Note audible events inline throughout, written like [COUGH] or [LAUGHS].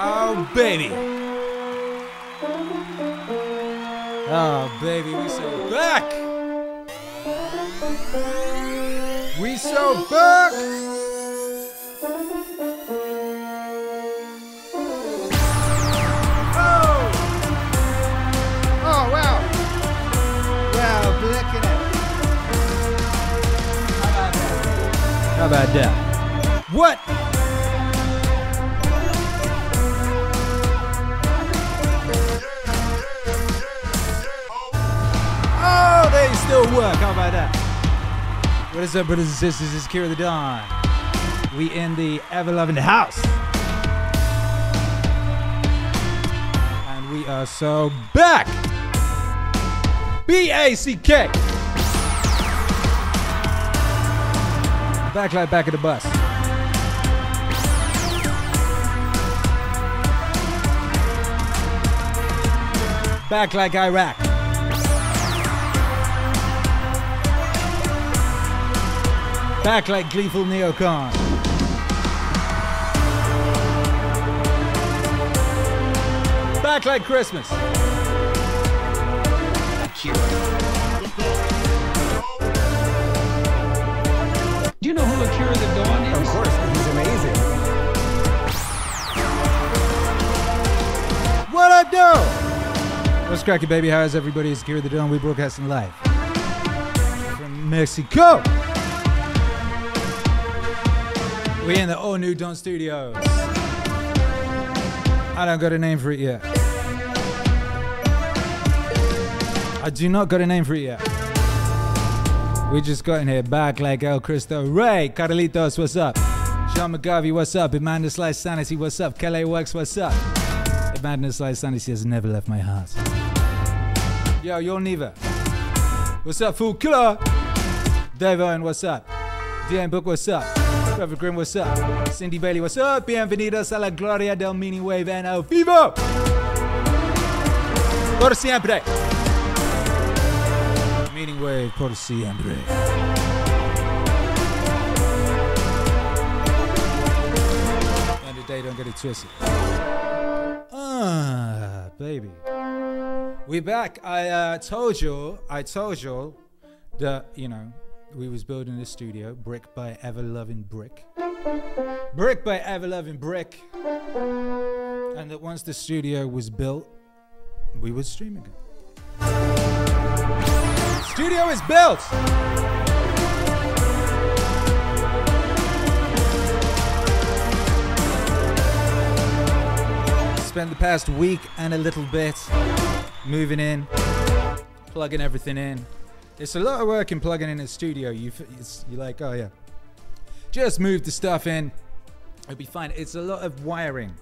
Oh, baby. Oh, baby, we so back. We so back. How about that? What? Oh, they still work. How about that? What is up, brothers and sisters? It's Akira the Don. We in the ever loving house. And we are so back. B A C K. Back like back of the bus. Back like Iraq. Back like gleeful neocon. Back like Christmas. Cracking, baby? How is everybody? It's Akira the Don. We broadcasting live from Mexico. We in the all new Don Studios. I don't got a name for it yet. I do not got a name for it yet. We just got in here back like El Cristo. Ray, Carlitos, what's up? Sean McGarvey, what's up? Amanda Slice Sanity, what's up? Kelly Works, what's up? Amanda Slice Sanity has never left my heart. Yo, you're neither. What's up, Fool Killer? Dave Owen, what's up? DM Book, what's up? Trevor Grimm, what's up? Cindy Bailey, what's up? Bienvenidos a la gloria del Meaning Wave and el vivo! Por siempre! Meaning Wave, por siempre. And today, don't get it twisted. Ah, baby. We back. I uh, told you, I told you that, you know, we was building a studio, brick by ever loving brick. Brick by ever loving brick. And that once the studio was built, we would stream again. Studio is built! Spent the past week and a little bit moving in, plugging everything in. It's a lot of work in plugging in a studio. You you're like, oh yeah, just move the stuff in. It'll be fine. It's a lot of wiring.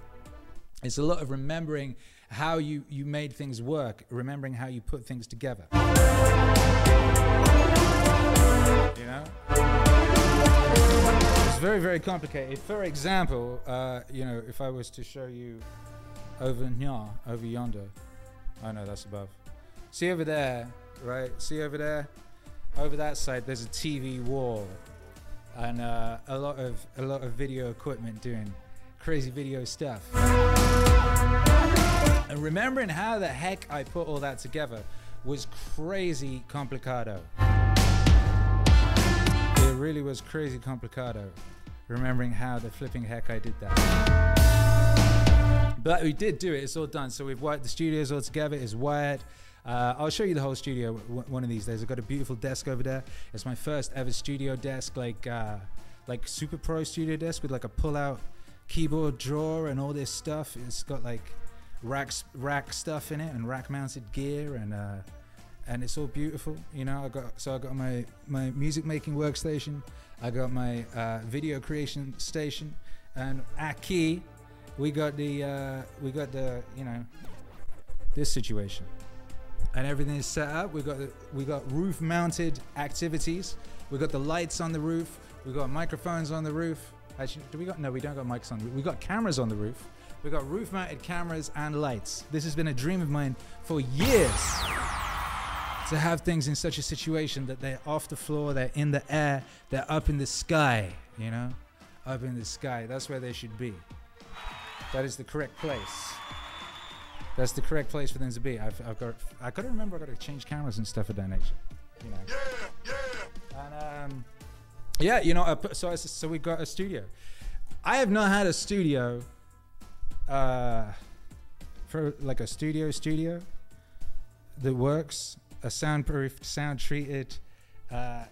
It's a lot of remembering how you you made things work, remembering how you put things together. You know, it's very very complicated. For example, uh, you know, if I was to show you over here, over yonder, oh no, that's above. See over there, right? See over there, over that side. There's a TV wall and uh, a lot of a lot of video equipment doing crazy video stuff. And remembering how the heck I put all that together was crazy complicado. It really was crazy complicado. Remembering how the flipping heck I did that. But we did do it. It's all done. So we've wired the studios all together. It's wired. Uh, I'll show you the whole studio one of these days. I've got a beautiful desk over there. It's my first ever studio desk, like uh, like super pro studio desk with like a pull-out keyboard drawer and all this stuff. It's got like racks, rack stuff in it and rack-mounted gear and uh, and it's all beautiful. You know, I got so I got my my music making workstation. I got my uh, video creation station, and Aki, we got the uh, we got the you know this situation and everything is set up. We got the, we got roof mounted activities. We got the lights on the roof. We got microphones on the roof. Actually, do we got no? We don't got mics on. We got cameras on the roof. We got roof mounted cameras and lights. This has been a dream of mine for years. To have things in such a situation that they're off the floor, they're in the air, they're up in the sky. you know, up in the sky. That's where they should be. That is the correct place. That's the correct place for them to be. I've, I've got. I gotta remember. I gotta change cameras and stuff of that nature. You know. Yeah, yeah. And um, yeah, you know. I put, so I, so we got a studio. I have not had a studio. Uh, for like a studio studio that works, a soundproofed, sound treated uh,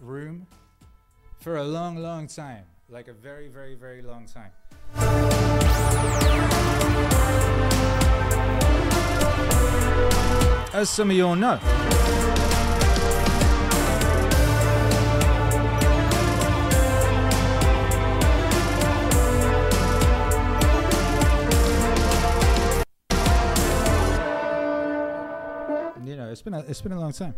room for a long, long time. Like a very, very, very long time. As some of you all know. You know, it's been a, it's been a long time.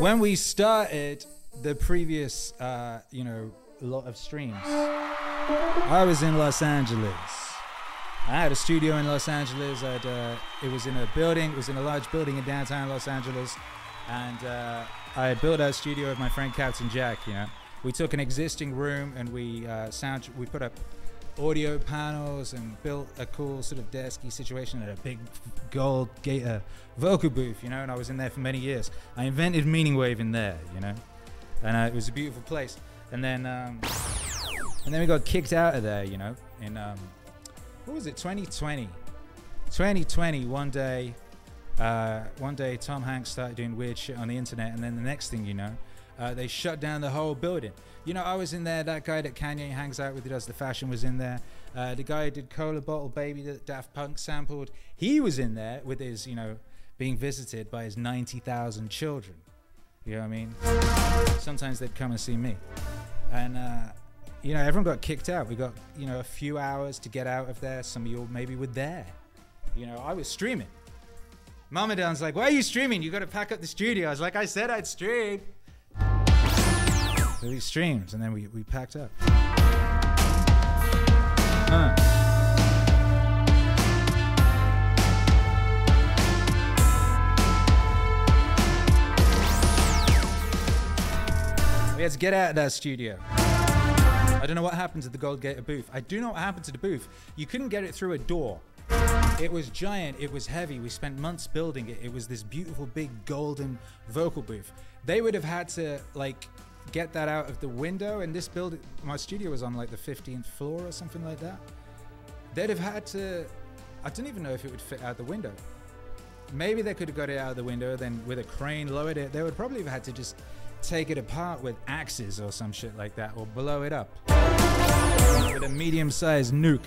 When we started the previous, uh, you know, lot of streams, I was in Los Angeles. I had a studio in Los Angeles. Uh, it was in a building. It was in a large building in downtown Los Angeles, and uh, I built a studio with my friend Captain Jack. You know, we took an existing room and we uh, sound. We put up audio panels and built a cool sort of desky situation at a big gold gator vocal booth. You know, and I was in there for many years. I invented Meaning Wave in there. You know, and uh, it was a beautiful place. And then, um, and then we got kicked out of there. You know, in um, what was it? 2020 2020 one day uh, one day tom hanks started doing weird shit on the internet and then the next thing you know uh, they shut down the whole building. You know i was in there that guy that kanye hangs out with who does the fashion was in there. Uh, the guy who did cola bottle baby that daft punk sampled he was in there with his you know being visited by his 90000 children you know what i mean sometimes they'd come and see me and uh, you know, everyone got kicked out. We got, you know, a few hours to get out of there. Some of you maybe were there. You know, I was streaming. Mama Don's like, why are you streaming? You got to pack up the studio. I was like, I said I'd stream. So we streamed and then we, we packed up. Uh. We had to get out of that studio. I don't know what happened to the Gold Gator booth. I do know what happened to the booth. You couldn't get it through a door. It was giant, it was heavy. We spent months building it. It was this beautiful big golden vocal booth. They would have had to like get that out of the window and this building my studio was on like the 15th floor or something like that. They'd have had to I don't even know if it would fit out the window. Maybe they could have got it out of the window, then with a crane lowered it. They would probably have had to just take it apart with axes or some shit like that, or blow it up with a medium sized nuke.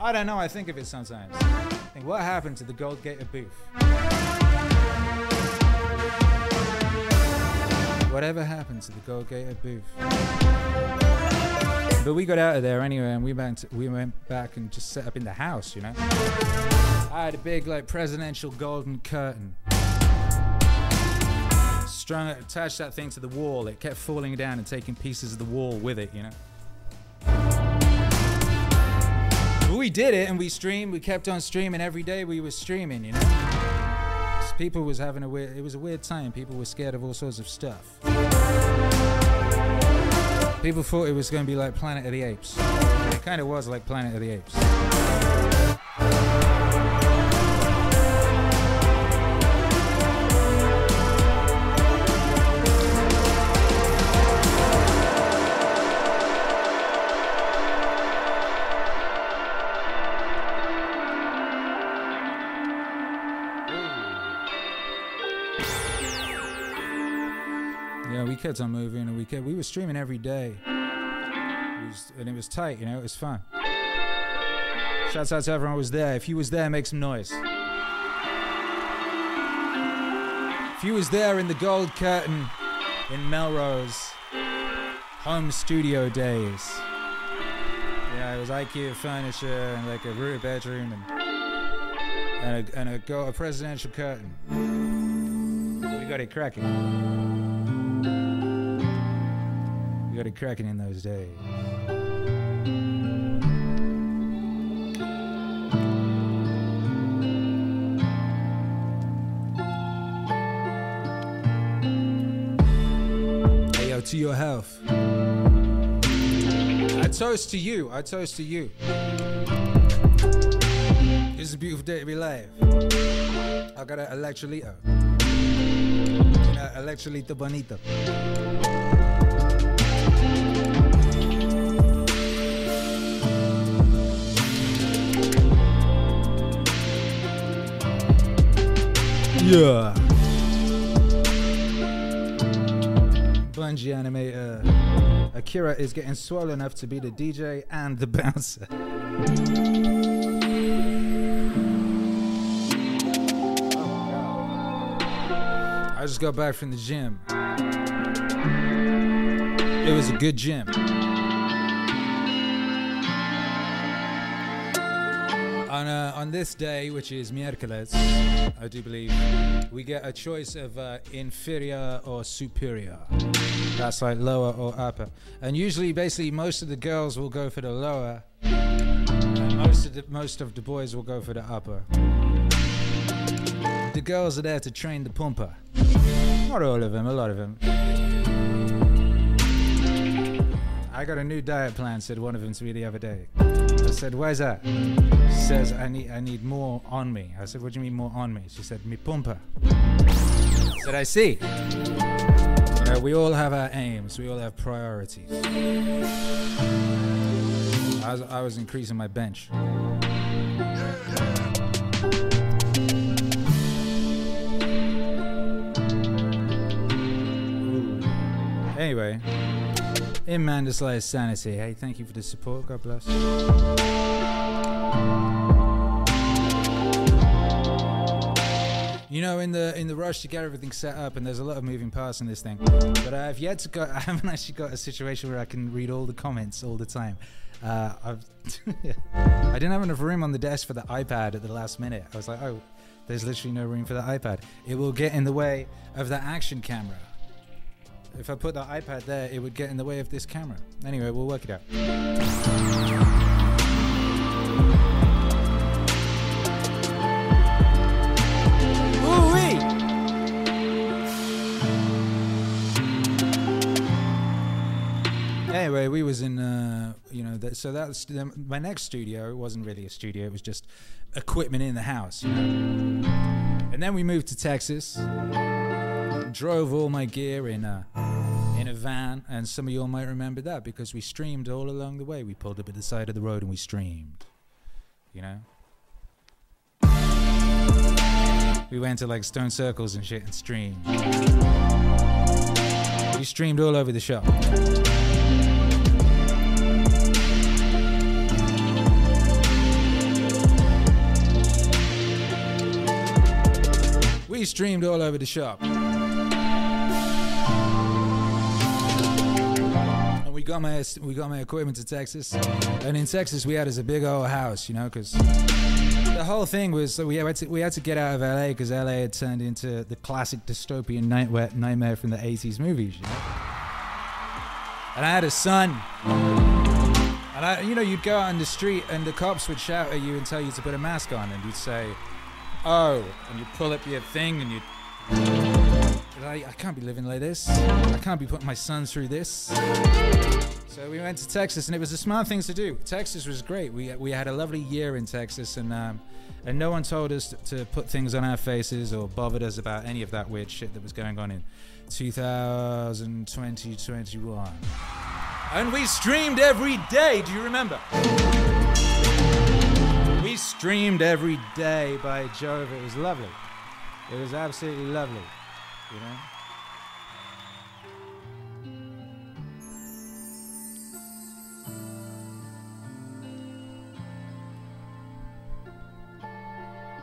I don't know, I think of it sometimes. I think, what happened to the Gold Gator booth? Whatever happened to the Gold Gator booth? But we got out of there anyway, and we went we went back and just set up in the house, you know. I had a big like presidential golden curtain. Strung attached that thing to the wall. It kept falling down and taking pieces of the wall with it, you know. But we did it and we streamed. We kept on streaming every day. We were streaming, you know? People was having a weird. It was a weird time. People were scared of all sorts of stuff. People thought it was going to be like Planet of the Apes. It kind of was like Planet of the Apes. Yeah, we kept on moving, and we we were streaming every day, It was- and it was tight. You know, it was fun. Shouts out to everyone who was there. If you was there, make some noise. If you was there in the Gold Curtain in Melrose, home studio days. Yeah, it was IKEA furniture and like a rear bedroom and and a, and a, go, a presidential curtain. We got it cracking got to cracking in those days. Hey, yo, to your health. I toast to you. I toast to you. It's a beautiful day to be alive. I got an electroliter. An bonita. Yeah. Bungie animator Akira is getting swollen enough to be the DJ and the bouncer. I just got back from the gym. It was a good gym. On, this day, which is miércoles, I do believe, we get a choice of uh, inferior or superior. That's like lower or upper. And usually, basically, most of the girls will go for the lower, most of the, most of the boys will go for the upper. The girls are there to train the pumper. Not all of them, a lot of them. I got a new diet plan, said one of them to me the other day. I said, where's that? She says, I need, I need more on me. I said, what do you mean more on me? She said, me pumper. I said, I see. You know, we all have our aims. We all have priorities. I was, I was increasing my bench. Anyway, in Mandaslay's sanity. Hey, thank you for the support. God bless. You know, in the in the rush to get everything set up, and there's a lot of moving parts in this thing. But I've yet to go. [LAUGHS] I haven't actually got a situation where I can read all the comments all the time. Uh, I've [LAUGHS] I didn't have enough room on the desk for the iPad at the last minute. I was like, oh, there's literally no room for the iPad. It will get in the way of the action camera. If I put that iPad there, it would get in the way of this camera. Anyway, we'll work it out. Anyway, we was in, uh, you know, that, so that's the, my next studio. It wasn't really a studio; it was just equipment in the house. You know? And then we moved to Texas. Drove all my gear in a in a van, and some of you all might remember that because we streamed all along the way. We pulled up at the side of the road and we streamed. You know. We went to like stone circles and shit and streamed. We streamed all over the shop. We streamed all over the shop. Got my we got my equipment to Texas, and in Texas we had a big old house, you know, because the whole thing was we had to we had to get out of LA because LA had turned into the classic dystopian nightmare nightmare from the 80s movies, you know. And I had a son. And I, you know, you'd go out on the street and the cops would shout at you and tell you to put a mask on, and you'd say, "Oh," and you'd pull up your thing and you'd. I, I can't be living like this. I can't be putting my son through this. So we went to Texas, and it was a smart thing to do. Texas was great. We we had a lovely year in Texas, and um, and no one told us to put things on our faces or bothered us about any of that weird shit that was going on in 2020 21. And we streamed every day. Do you remember? We streamed every day by Jove. It was lovely. It was absolutely lovely. You know?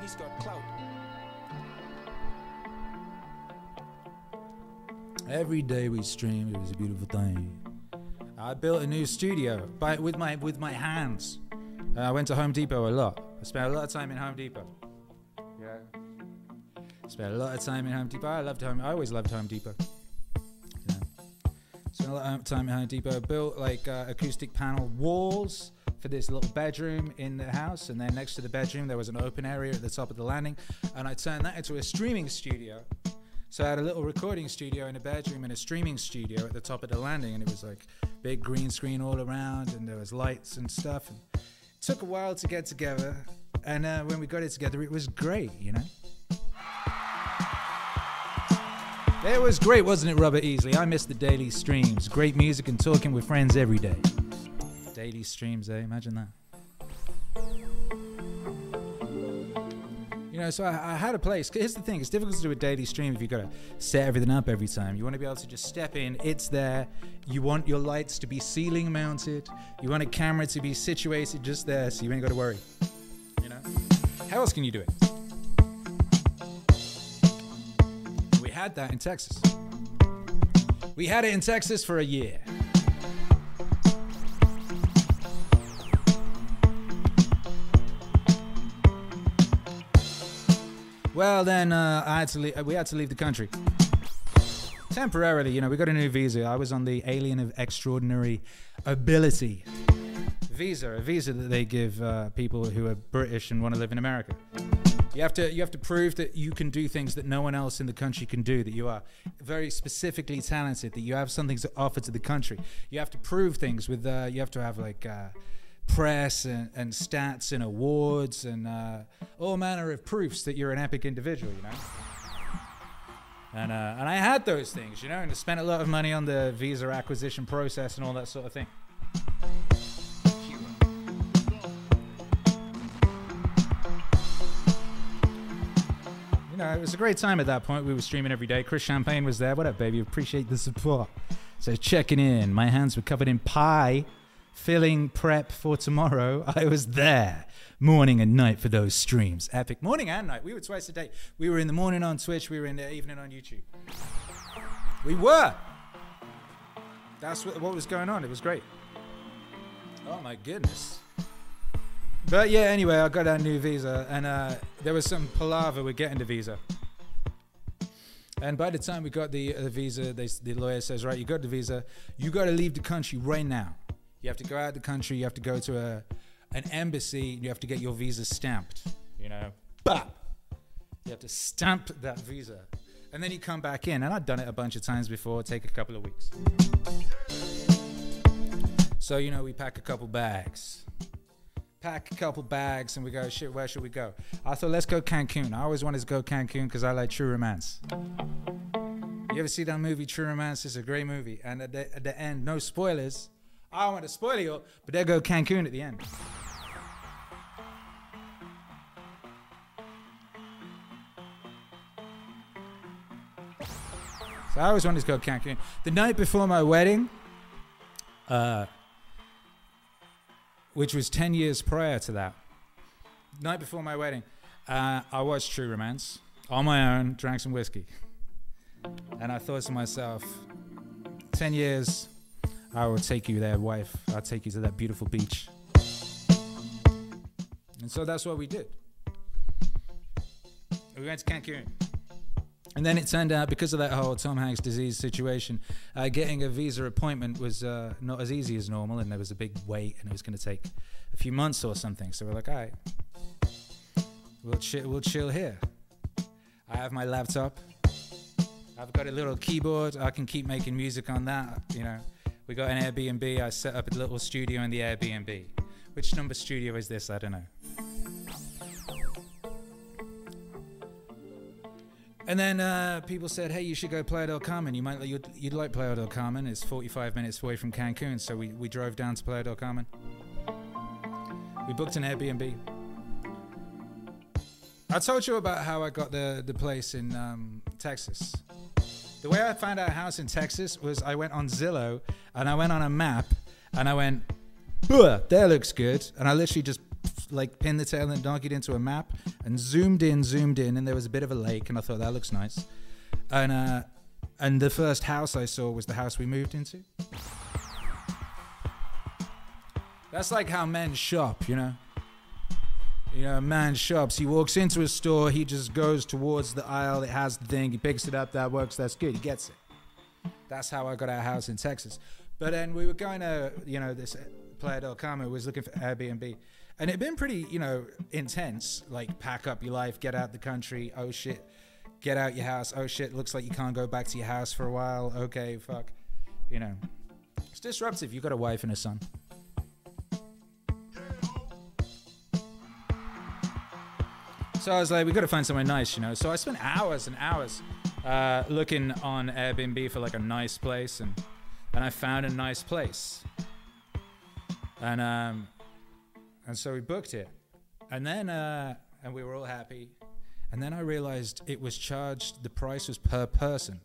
He's got clout. Every day we streamed. It was a beautiful thing. I built a new studio by with my with my hands. Uh, I went to Home Depot a lot. I spent a lot of time in Home Depot. Yeah. Spent a lot of time in Home Depot. I loved Home. I always loved Home Depot. Yeah. Spent a lot of time in Home Depot. Built like uh, acoustic panel walls for this little bedroom in the house, and then next to the bedroom there was an open area at the top of the landing, and I turned that into a streaming studio. So I had a little recording studio in a bedroom and a streaming studio at the top of the landing, and it was like big green screen all around, and there was lights and stuff. And it took a while to get together, and uh, when we got it together, it was great, you know. It was great, wasn't it, Robert Easley? I miss the daily streams. Great music and talking with friends every day. Daily streams, eh? Imagine that. You know, so I, I had a place. Here's the thing: it's difficult to do a daily stream if you've got to set everything up every time. You want to be able to just step in. It's there. You want your lights to be ceiling mounted. You want a camera to be situated just there, so you ain't got to worry. You know, how else can you do it? We had that in Texas. We had it in Texas for a year. Well, then uh, I had to leave, we had to leave the country temporarily. You know, we got a new visa. I was on the Alien of Extraordinary Ability visa, a visa that they give uh, people who are British and want to live in America. You have to you have to prove that you can do things that no one else in the country can do. That you are very specifically talented. That you have something to offer to the country. You have to prove things with. Uh, you have to have like. Uh, press and, and, stats and awards and uh, all manner of proofs that you're an epic individual, you know. And uh, and I had those things, you know, and I spent a lot of money on the visa acquisition process and all that sort of thing. You know, it was a great time at that point. We were streaming every day. Chris Champagne was there. What up, baby? Appreciate the support. So checking in. My hands were covered in pie filling prep for tomorrow, I was there morning and night for those streams. Epic. Morning and night. We were twice a day. We were in the morning on Twitch, we were in the evening on YouTube. We were. That's what, what was going on. It was great. Oh my goodness. But yeah, anyway, I got that new visa, and uh, there was some palaver with getting the visa. And by the time we got the, uh, visa, they, the lawyer says, "Right, you got the visa. You got to leave the country right now." You have to go out the country. You have to go to a an embassy. You have to get your visa stamped. You know, but you have to stamp that visa, and then you come back in. And I've done it a bunch of times before. Take a couple of weeks. So you know, we pack a couple bags. Pack a couple bags and we go, shit, where should we go? I thought, let's go Cancun. I always wanted to go Cancun because I like true romance. You ever see that movie, True Romance? It's a great movie. And at the, at the end, no spoilers, I don't want to spoil you, but they go Cancun at the end. So I always wanted to go Cancun. The night before my wedding, uh, which was 10 years prior to that, night before my wedding, uh, I watched True Romance on my own, drank some whiskey. And I thought to myself, 10 years, I will take you there, wife. I'll take you to that beautiful beach. And so that's what we did. We went to Cancun. And then it turned out, because of that whole Tom Hanks disease situation, uh, getting a visa appointment was uh, not as easy as normal, and there was a big wait, and it was going to take a few months or something. So we're like, all right, we'll, chi- we'll chill here. I have my laptop. I've got a little keyboard. I can keep making music on that, you know. We got an Airbnb. I set up a little studio in the Airbnb. Which number studio is this? I don't know. And then uh, people said, "Hey, you should go Playa del Carmen. You might you'd, you'd like Playa del Carmen. It's 45 minutes away from Cancun, so we, we drove down to Playa del Carmen. We booked an Airbnb. I told you about how I got the the place in um, Texas. The way I found out a house in Texas was I went on Zillow and I went on a map and I went, there looks good. And I literally just like pinned the tail and donkeyed into a map and zoomed in, zoomed in, and there was a bit of a lake, and I thought that looks nice. And uh, and the first house I saw was the house we moved into. That's like how men shop, you know you know, a man shops. He walks into a store, he just goes towards the aisle, it has the thing, he picks it up, that works, that's good, he gets it. That's how I got our house in Texas. But then we were going to, you know, this Playa del was looking for Airbnb. And it'd been pretty, you know, intense. Like, pack up your life, get out the country. Oh shit, get out your house. Oh shit, looks like you can't go back to your house for a while. Okay, fuck. You know, it's disruptive. You got a wife and a son. So I was like, we got to find somewhere nice, you know. So I spent hours and hours uh, looking on Airbnb for like a nice place, and and I found a nice place, and um, and so we booked it, and then uh, and we were all happy, and then I realized it was charged. The price was per person.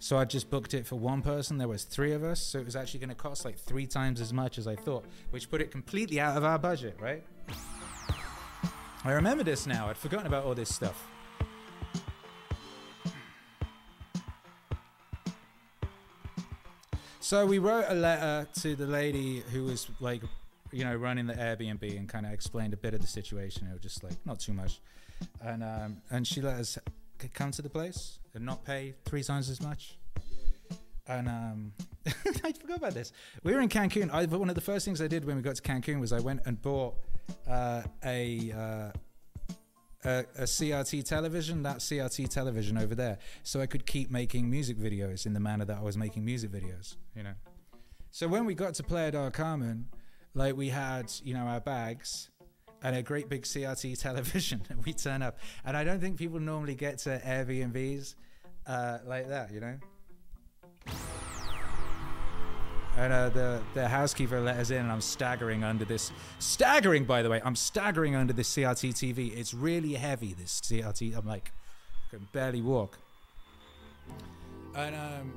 So I just booked it for one person. There was three of us, so it was actually going to cost like three times as much as I thought, which put it completely out of our budget, right? I remember this now. I'd forgotten about all this stuff. So we wrote a letter to the lady who was like, you know, running the Airbnb and kind of explained a bit of the situation. It was just like not too much, and um, and she let us come to the place and not pay three times as much. And um, [LAUGHS] I forgot about this. We were in Cancun. I, one of the first things I did when we got to Cancun was I went and bought uh, a, uh, a a CRT television, that CRT television over there, so I could keep making music videos in the manner that I was making music videos. You know. So when we got to Playa del Carmen, like we had, you know, our bags and a great big CRT [LAUGHS] television, and we turn up. And I don't think people normally get to Airbnbs uh, like that, you know. And uh, the the housekeeper let us in, and I'm staggering under this. Staggering, by the way, I'm staggering under this CRT TV. It's really heavy. This CRT, I'm like, I can barely walk. And um,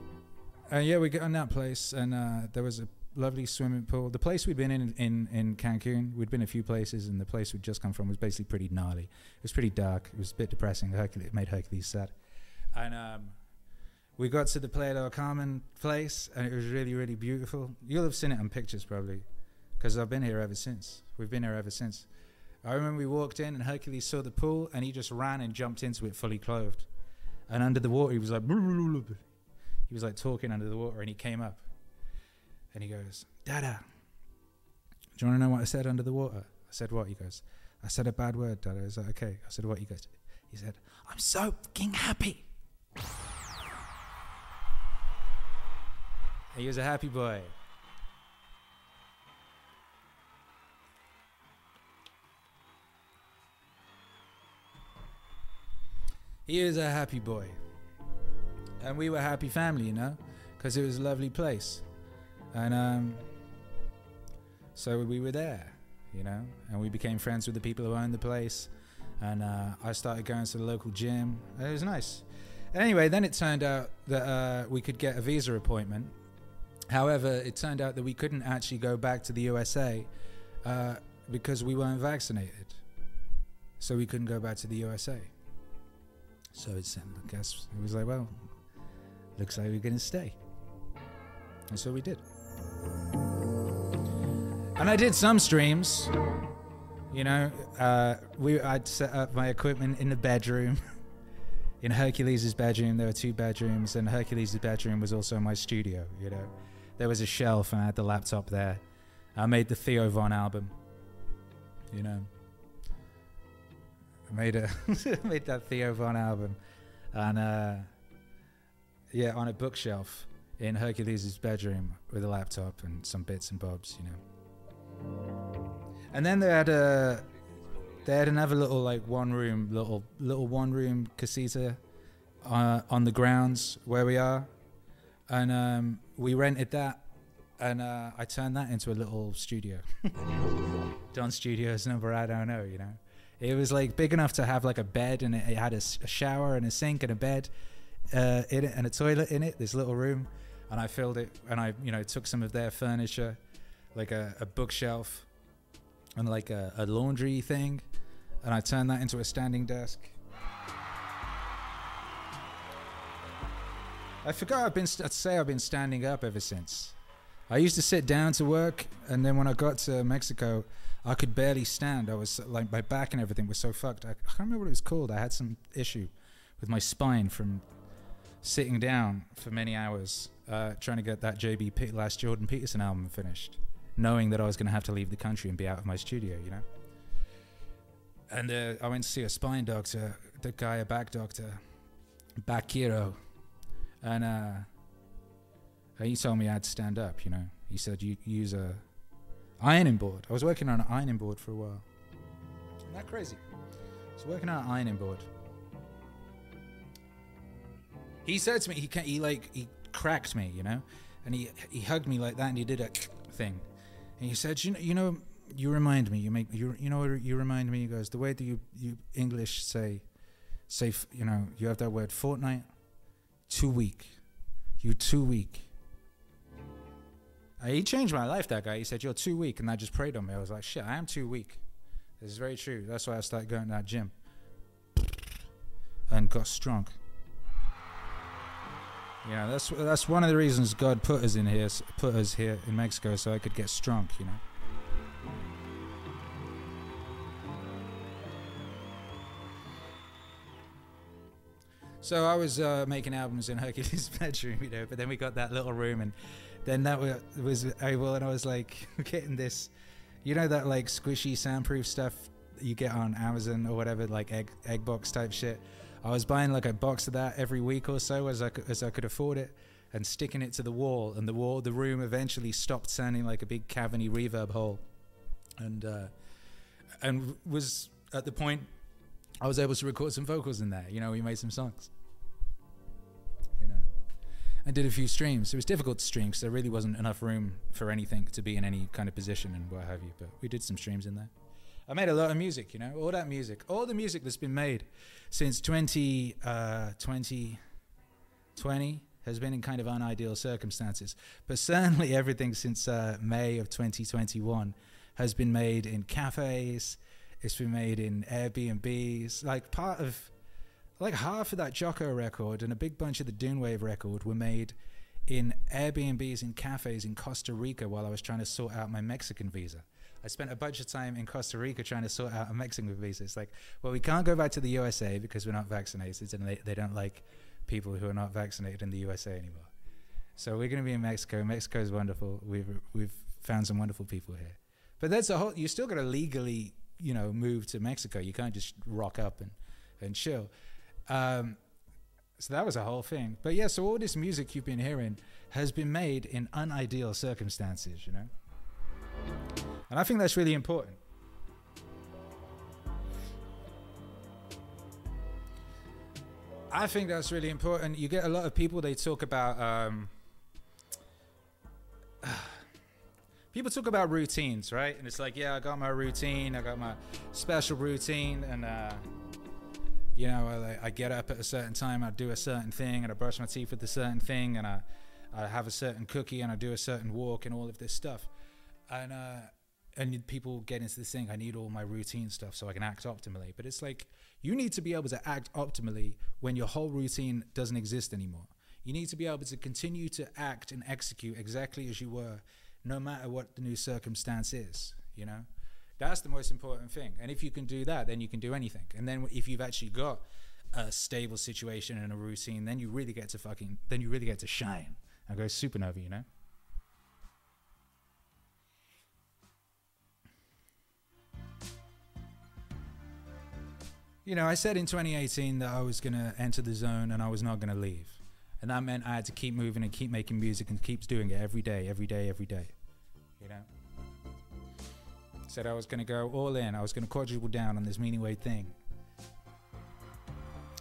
and yeah, we got in that place, and uh, there was a lovely swimming pool. The place we'd been in in in Cancun, we'd been a few places, and the place we'd just come from was basically pretty gnarly. It was pretty dark. It was a bit depressing. Hercules, it made Hercules sad. And um, we got to the Playa Carmen place, and it was really, really beautiful. You'll have seen it on pictures probably, because I've been here ever since. We've been here ever since. I remember we walked in, and Hercules saw the pool, and he just ran and jumped into it fully clothed. And under the water, he was like, he was like talking under the water, and he came up, and he goes, Dada, do you want to know what I said under the water? I said, what? He goes, I said a bad word, Dada. I was like, okay. I said, what? He goes, he said, I'm so fucking happy. He was a happy boy. He was a happy boy. And we were happy family, you know, because it was a lovely place. And um, so we were there, you know, and we became friends with the people who owned the place. And uh, I started going to the local gym. It was nice. Anyway, then it turned out that uh, we could get a visa appointment. However, it turned out that we couldn't actually go back to the USA uh, because we weren't vaccinated. So we couldn't go back to the USA. So it's, I guess it was like, well, looks like we're going to stay. And so we did. And I did some streams. You know, uh, we I'd set up my equipment in the bedroom. [LAUGHS] in Hercules' bedroom, there were two bedrooms, and Hercules' bedroom was also my studio. You know, there was a shelf, and I had the laptop there. I made the Theo Von album. You know, I made a [LAUGHS] made that Theo Von album, and uh, yeah, on a bookshelf in Hercules' bedroom with a laptop and some bits and bobs, you know. And then they had a they had another little like one room little little one room casita uh, on the grounds where we are, and um, we rented that, and uh, I turned that into a little studio. [LAUGHS] Don Studios number I don't know, you know. It was like big enough to have like a bed and it, it had a shower and a sink and a bed uh, in it and a toilet in it. This little room, and I filled it and I you know took some of their furniture, like a, a bookshelf, and like a, a laundry thing, and I turned that into a standing desk. I forgot I've been. I'd say I've been standing up ever since. I used to sit down to work, and then when I got to Mexico, I could barely stand. I was like my back and everything was so fucked. I, I can't remember what it was called. I had some issue with my spine from sitting down for many hours uh, trying to get that JB last Jordan Peterson album finished, knowing that I was going to have to leave the country and be out of my studio, you know. And uh, I went to see a spine doctor, the guy, a back doctor, Bakiro, and uh, he told me I had to stand up. You know, he said you use a ironing board. I was working on an ironing board for a while. Isn't that crazy? I was working on an ironing board. He said to me, he can't. he like he cracked me, you know, and he he hugged me like that, and he did a thing, and he said, you know, you know, you remind me, you make you you know you remind me. He goes the way that you you English say, say you know you have that word fortnight, too weak, you too weak. Uh, he changed my life. That guy. He said you're too weak, and I just prayed on me. I was like, shit, I am too weak. This is very true. That's why I started going to that gym and got strong. Yeah, that's that's one of the reasons God put us in here, put us here in Mexico, so I could get strong. You know. So I was uh, making albums in Hercules' [LAUGHS] bedroom, you know, but then we got that little room, and then that was able, and I was like [LAUGHS] getting this, you know, that like squishy soundproof stuff you get on Amazon or whatever, like egg egg box type shit. I was buying like a box of that every week or so as I could, as I could afford it, and sticking it to the wall, and the wall, the room eventually stopped sounding like a big cavity reverb hole, and uh, and was at the point I was able to record some vocals in there. You know, we made some songs. You know, I did a few streams. It was difficult to stream because there really wasn't enough room for anything to be in any kind of position and what have you. But we did some streams in there. I made a lot of music. You know, all that music, all the music that's been made since 20, uh, 2020 has been in kind of unideal circumstances. But certainly everything since uh, May of 2021 has been made in cafes. It's been made in Airbnbs. Like part of, like half of that Jocko record and a big bunch of the Dune Wave record were made in Airbnbs in cafes in Costa Rica while I was trying to sort out my Mexican visa. I spent a bunch of time in Costa Rica trying to sort out a Mexican visa. It's like, well, we can't go back to the USA because we're not vaccinated and they, they don't like people who are not vaccinated in the USA anymore. So we're going to be in Mexico. Mexico is wonderful. We've, we've found some wonderful people here. But that's a whole, you still got to legally, you know, move to Mexico. You can't just rock up and, and chill. Um, so that was a whole thing. But yeah, so all this music you've been hearing has been made in unideal circumstances, you know? And I think that's really important. I think that's really important. You get a lot of people, they talk about. Um, people talk about routines, right? And it's like, yeah, I got my routine, I got my special routine, and uh, you know, I, I get up at a certain time, I do a certain thing, and I brush my teeth with a certain thing, and I, I have a certain cookie, and I do a certain walk, and all of this stuff, and uh, and people get into this thing. I need all my routine stuff so I can act optimally, but it's like you need to be able to act optimally when your whole routine doesn't exist anymore. You need to be able to continue to act and execute exactly as you were no matter what the new circumstance is, you know? That's the most important thing. And if you can do that, then you can do anything. And then if you've actually got a stable situation and a routine, then you really get to fucking, then you really get to shine and go supernova, you know? You know, I said in 2018 that I was going to enter the zone and I was not going to leave. And that meant I had to keep moving and keep making music and keep doing it every day, every day, every day. You know? Said I was going to go all in. I was going to quadruple down on this meaning wave thing.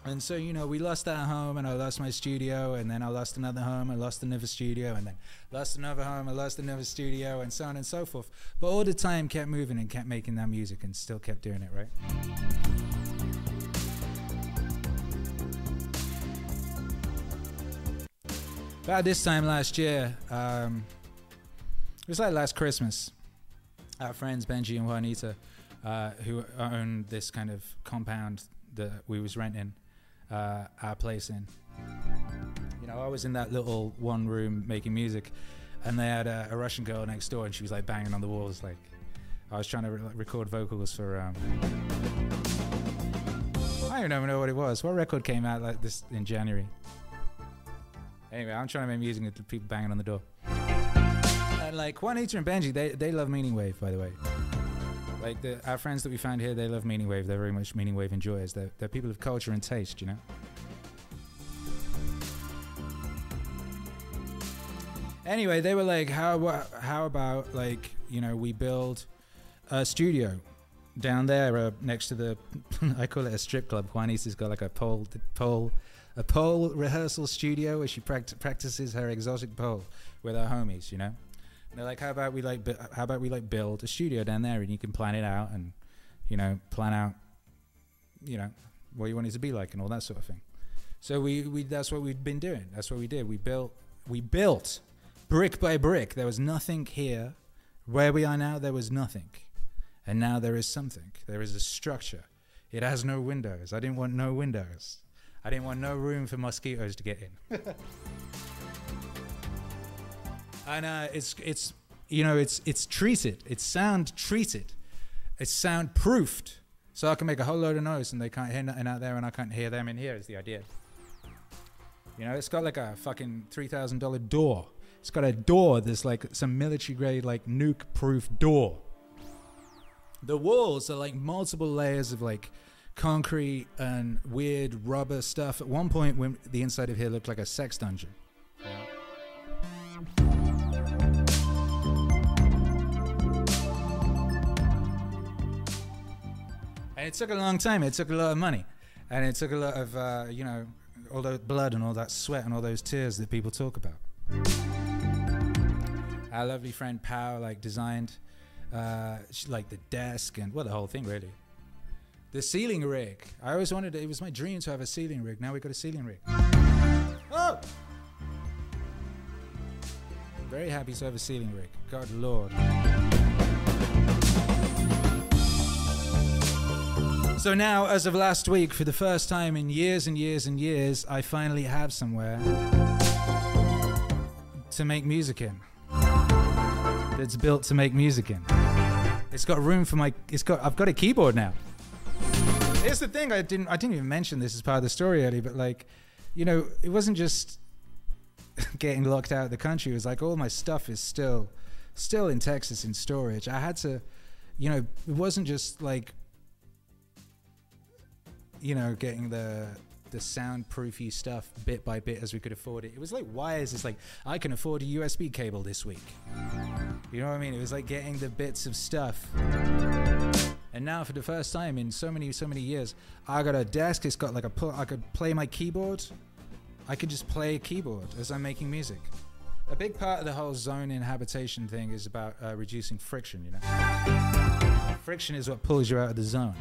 And so, you know, we lost that home and I lost my studio and then I lost another home, I lost another studio and then lost another home, I lost another studio and so on and so forth. But all the time kept moving and kept making that music and still kept doing it, right? About this time last year, um, it was like last Christmas. Our friends Benji and Juanita, uh, who own this kind of compound that we was renting uh, our place in. You know, I was in that little one room making music, and they had a, a Russian girl next door, and she was like banging on the walls. Like, I was trying to re- record vocals for. Um, I don't even know what it was. What record came out like this in January? Anyway, I'm trying to make music with people banging on the door. And like Juan and Benji, they, they love Meaning Wave, by the way. Like the, our friends that we found here, they love Meaning Wave. They're very much Meaning Wave enjoyers. They're, they're people of culture and taste, you know? Anyway, they were like, how, how about, like, you know, we build a studio down there uh, next to the [LAUGHS] I call it a strip club. Juanita's got like a pole pole a pole rehearsal studio where she pract- practices her exotic pole with her homies, you know they're like, how about we like bu- how about we like build a studio down there and you can plan it out and you know plan out you know what you want it to be like and all that sort of thing. So we, we that's what we've been doing. That's what we did. We built we built brick by brick. There was nothing here. Where we are now, there was nothing. And now there is something. There is a structure. It has no windows. I didn't want no windows. I didn't want no room for mosquitoes to get in. [LAUGHS] and uh, it's it's you know it's it's treated. It's sound treated. It's sound proofed. So I can make a whole load of noise and they can't hear nothing out there and I can't hear them in here is the idea. You know, it's got like a fucking three thousand dollar door. It's got a door that's like some military grade like nuke proof door. The walls are like multiple layers of like concrete and weird rubber stuff. At one point, when the inside of here looked like a sex dungeon. And it took a long time. It took a lot of money, and it took a lot of uh, you know all that blood and all that sweat and all those tears that people talk about. Our lovely friend Pow like designed uh, like the desk and well the whole thing really. The ceiling rig. I always wanted it was my dream to have a ceiling rig. Now we got a ceiling rig. Oh. Very happy to have a ceiling rig. God Lord. So now, as of last week, for the first time in years and years and years, I finally have somewhere to make music in. That's built to make music in. It's got room for my. It's got. I've got a keyboard now. Here's the thing. I didn't. I didn't even mention this as part of the story earlier, but like, you know, it wasn't just [LAUGHS] getting locked out of the country. It was like all my stuff is still, still in Texas in storage. I had to, you know, it wasn't just like you know, getting the the soundproofy stuff bit by bit as we could afford it. It was like wires. It's like I can afford a USB cable this week. You know what I mean? It was like getting the bits of stuff. And now, for the first time in so many, so many years, I got a desk. It's got like a I could play my keyboard. I could just play a keyboard as I'm making music. A big part of the whole zone inhabitation thing is about uh, reducing friction. You know, friction is what pulls you out of the zone.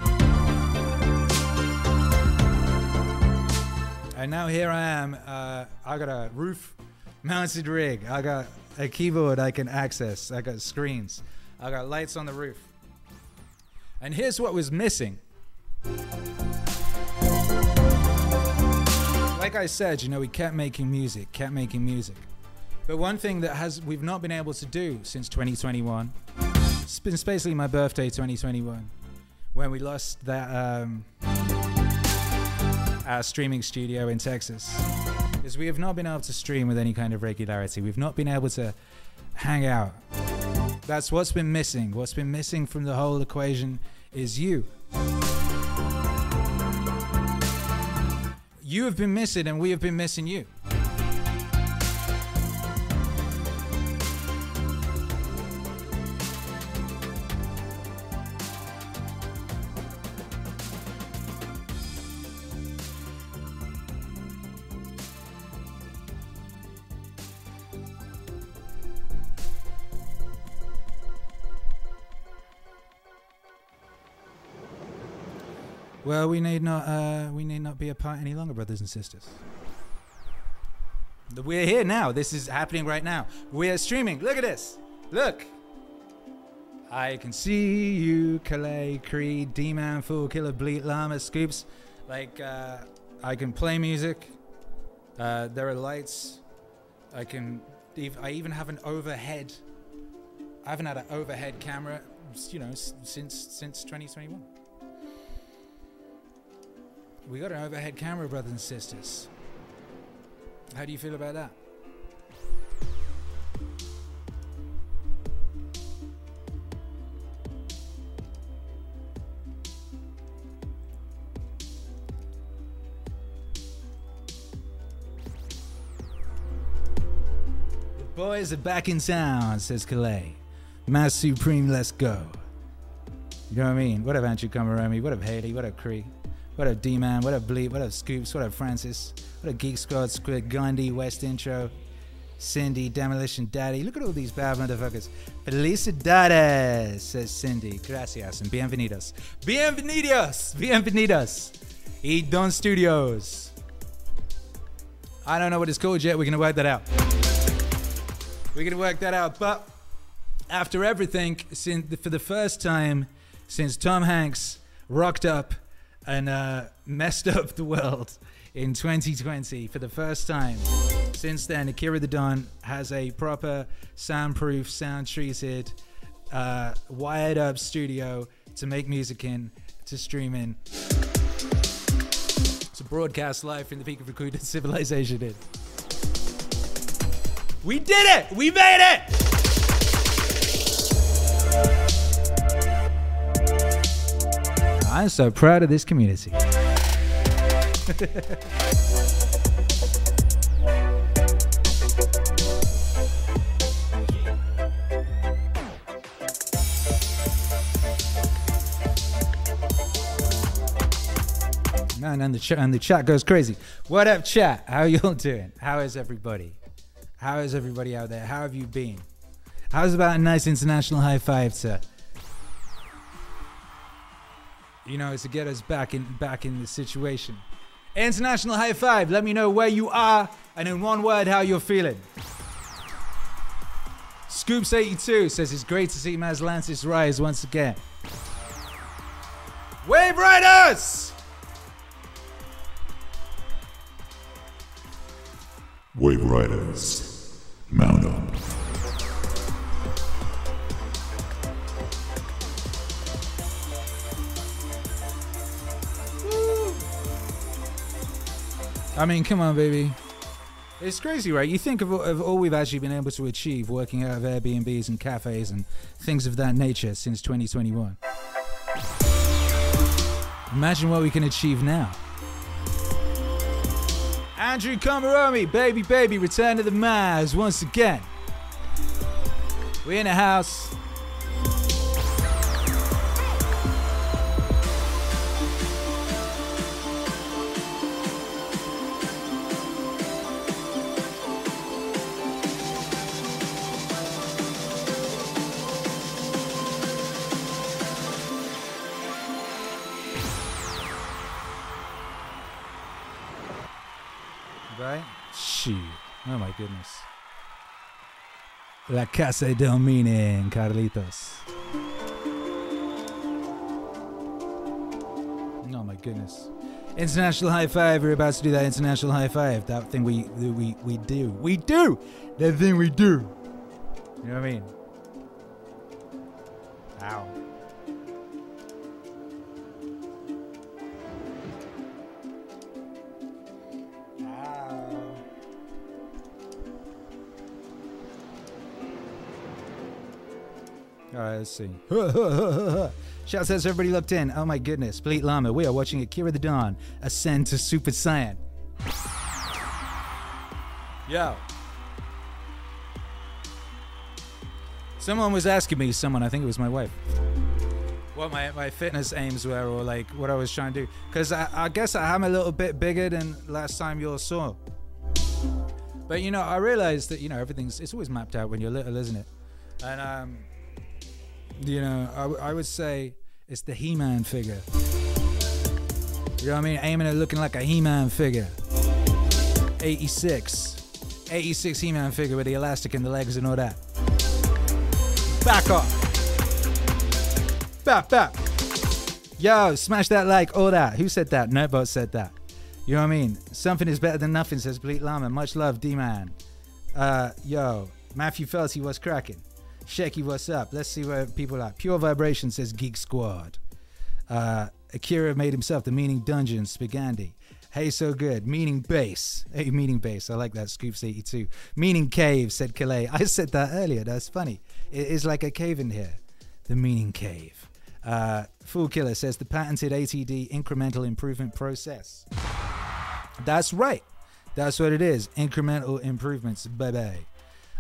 And now here I am. Uh, I got a roof mounted rig. I got a keyboard I can access. I got screens. I got lights on the roof. And here's what was missing. Like I said, you know, we kept making music, kept making music. But one thing that has we've not been able to do since 2021, it's been basically my birthday 2021, when we lost that um, our streaming studio in Texas is we have not been able to stream with any kind of regularity. We've not been able to hang out. That's what's been missing. What's been missing from the whole equation is you. You have been missing, and we have been missing you. Well, we need not. Uh, we need not be apart any longer, brothers and sisters. We're here now. This is happening right now. We're streaming. Look at this. Look. I can see you, Calais, Creed, D-Man, Fool, Killer, Bleat, Llama, Scoops. Like, uh, I can play music. Uh, there are lights. I can. I even have an overhead. I haven't had an overhead camera, you know, since since 2021. We got an overhead camera, brothers and sisters. How do you feel about that? The Boys are back in town, says Calais. Mass Supreme, let's go. You know what I mean? What up, Andrew Komaromi? What up, Haley? What up, Cree? What up, D Man? What up, Bleep? What up, Scoops? What up, Francis? What up, Geek Squad, Squid, Gandhi, West Intro, Cindy, Demolition Daddy? Look at all these bad motherfuckers. Felicidades, says Cindy. Gracias and bienvenidos. Bienvenidos! Bienvenidos! Don Studios. I don't know what it's called yet. We're going to work that out. We're going to work that out. But after everything, since, for the first time since Tom Hanks rocked up and uh, messed up the world in 2020 for the first time. Since then, Akira the Don has a proper soundproof, sound treated, uh, wired up studio to make music in, to stream in, to broadcast live from the peak of recruited [LAUGHS] civilization in. We did it! We made it! I'm so proud of this community. Man, and the chat and the chat goes crazy. What up, chat? How y'all [LAUGHS] doing? How is everybody? How is everybody out there? How have you been? How's about a nice international high five to you know, to get us back in back in the situation. International high five. Let me know where you are and in one word how you're feeling. Scoops82 says it's great to see Mazlantis rise once again. Wave Riders! Wave Riders, mount up. I mean, come on, baby. It's crazy, right? You think of, of all we've actually been able to achieve working out of Airbnbs and cafes and things of that nature since 2021. Imagine what we can achieve now. Andrew Komaromi, baby, baby, return to the Mars once again. We're in a house. Oh my goodness. La Casa del Meaning, Carlitos. Oh my goodness. International high five. We're about to do that international high five. That thing we we we do. We do. That thing we do. You know what I mean? Ow. All right, let's see. [LAUGHS] Shout says everybody looked in. Oh my goodness. Bleat Llama, we are watching Akira the Don ascend to Super Saiyan. Yo. Someone was asking me, someone, I think it was my wife, what my, my fitness aims were or like what I was trying to do. Because I, I guess I am a little bit bigger than last time you all saw. But you know, I realized that, you know, everything's, it's always mapped out when you're little, isn't it? And, um, you know, I, w- I would say it's the He Man figure. You know what I mean? Aiming at looking like a He Man figure. 86. 86 He Man figure with the elastic in the legs and all that. Back off. Back, back. Yo, smash that like, all that. Who said that? Notebot said that. You know what I mean? Something is better than nothing, says Bleak Lama. Much love, D Man. Uh, yo, Matthew Felty, what's cracking? Shecky, what's up? Let's see where people are. Pure Vibration says Geek Squad. Uh, Akira made himself the meaning dungeon, Spigandi. Hey, so good. Meaning base. Hey, meaning base. I like that. Scoops 82. Meaning cave, said Calais. I said that earlier. That's funny. It is like a cave in here. The meaning cave. Uh, Fool Killer says the patented ATD incremental improvement process. That's right. That's what it is. Incremental improvements, baby.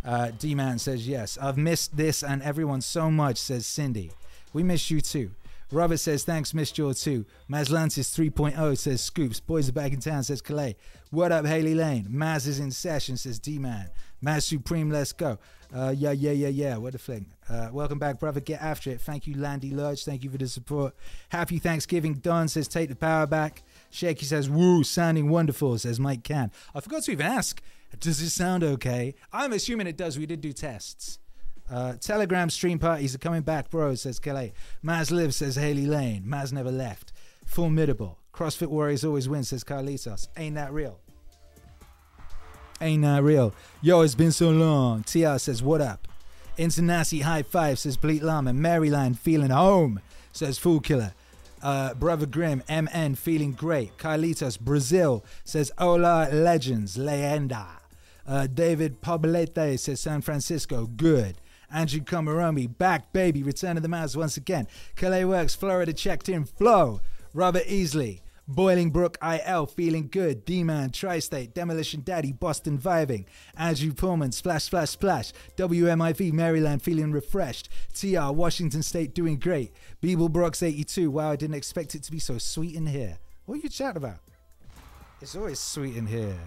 Uh, D Man says yes. I've missed this and everyone so much, says Cindy. We miss you too. Robert says thanks, Miss Jaw too. Mazlantis 3.0 says Scoops. Boys are back in town, says Calais. What up, Haley Lane? Maz is in session, says D Man. Maz Supreme, let's go. Uh, yeah, yeah, yeah, yeah. What a fling. Uh, welcome back, brother. Get after it. Thank you, Landy Lurch. Thank you for the support. Happy Thanksgiving. Don says take the power back. Shaky says woo, sounding wonderful, says Mike Can. I forgot to even ask, does it sound okay? I'm assuming it does. We did do tests. Uh, Telegram stream parties are coming back, bro, says Kelly. Maz lives, says Haley Lane. Maz never left. Formidable. CrossFit Warriors always win, says Carlitos. Ain't that real? Ain't that real? Yo, it's been so long. TR says, what up? Internazi high five, says Bleat Llama. Maryland feeling home, says Fool Killer. Uh, Brother Grim, MN feeling great. Carlitos, Brazil, says Hola Legends, Leyenda. Uh, David Poblete says San Francisco, good. Andrew Komaromi, back baby, return of the mouse once again. Calais Works, Florida checked in, flow. Robert Easley, Bolingbrook IL, feeling good. D-Man, Tri-State, Demolition Daddy, Boston vibing. Andrew Pullman, Splash Splash Splash. WMIV, Maryland, feeling refreshed. TR, Washington State, doing great. Beeble Brooks 82, wow, I didn't expect it to be so sweet in here. What are you chatting about? It's always sweet in here.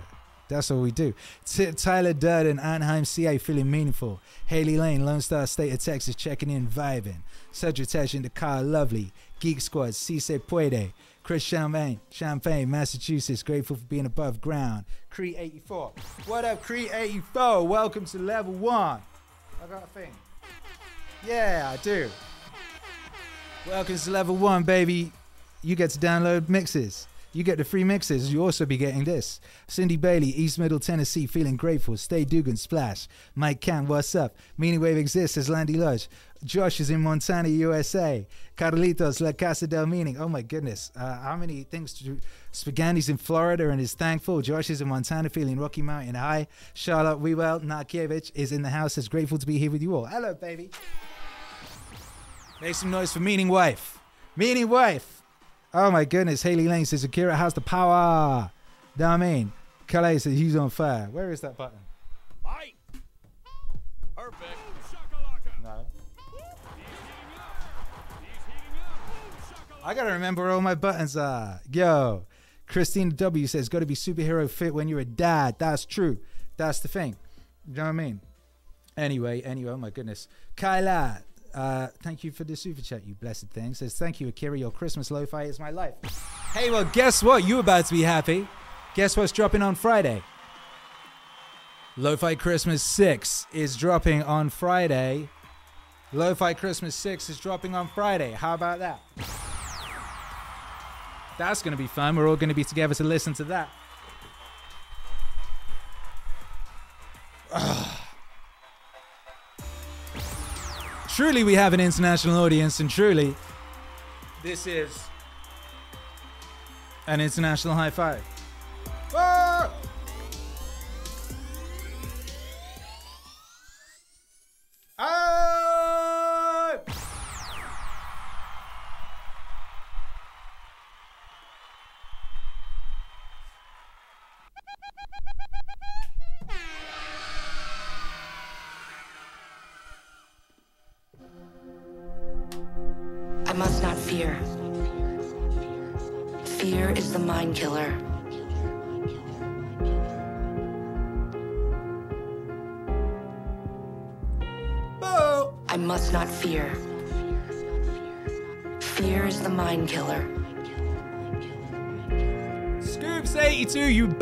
That's what we do. T- Tyler Durden, Anaheim, CA, feeling meaningful. Haley Lane, Lone Star State of Texas, checking in, vibing. Cedric Tesh in the car, lovely. Geek Squad, Si Se Puede. Chris Champagne, Champagne, Massachusetts, grateful for being above ground. Cree 84. What up, Cree 84? Welcome to level one. I got a thing. Yeah, I do. Welcome to level one, baby. You get to download mixes. You get the free mixes. You also be getting this. Cindy Bailey, East Middle Tennessee, feeling grateful. Stay Dugan, Splash. Mike Cam, what's up? Meaning Wave exists as Landy Lodge. Josh is in Montana, USA. Carlitos, La Casa del Meaning. Oh my goodness. Uh, how many things to do? Spaghetti's in Florida and is thankful. Josh is in Montana, feeling Rocky Mountain High. Charlotte Wewell Narkiewicz is in the house, is grateful to be here with you all. Hello, baby. Make some noise for Meaning Wife. Meaning Wife. Oh my goodness. Haley Lane says Akira has the power. Know what I mean? Calais says he's on fire. Where is that button? Perfect. No. I gotta remember where all my buttons are. Yo, Christine W says, "Got to be superhero fit when you're a dad." That's true. That's the thing. You know what I mean? Anyway, anyway, oh my goodness, Kyla. Uh, thank you for the super chat, you blessed thing. Says, thank you, Akira. Your Christmas lo-fi is my life. Hey, well, guess what? You about to be happy. Guess what's dropping on Friday? Lo-fi Christmas 6 is dropping on Friday. Lo-fi Christmas 6 is dropping on Friday. How about that? That's going to be fun. We're all going to be together to listen to that. [SIGHS] [SIGHS] truly, we have an international audience, and truly, this is an international high five.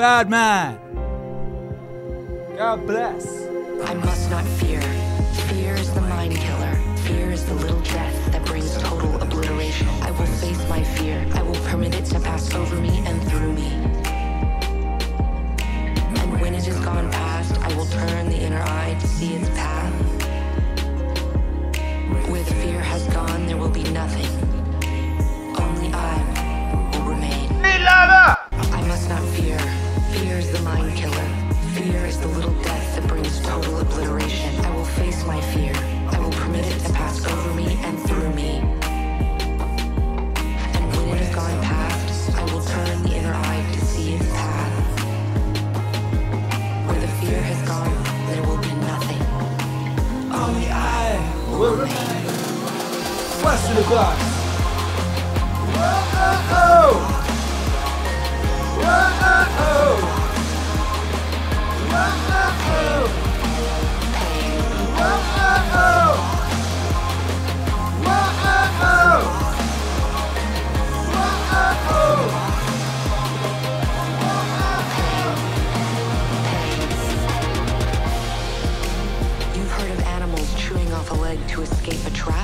Bad man. God bless. I must not fear. Fear is the mind killer. Fear is the little death that brings total obliteration. I will face my fear. I will permit it to pass over me and through me. And when it is gone past, I will turn the inner eye to see its path. Where the fear has gone, there will be nothing. Only I will remain. I must my fear. I will permit it to pass over me and through me. And when it has gone past, I will turn the inner eye to see its path. Where the fear has gone, there will be nothing. Only I will remain. the glass to escape a trap?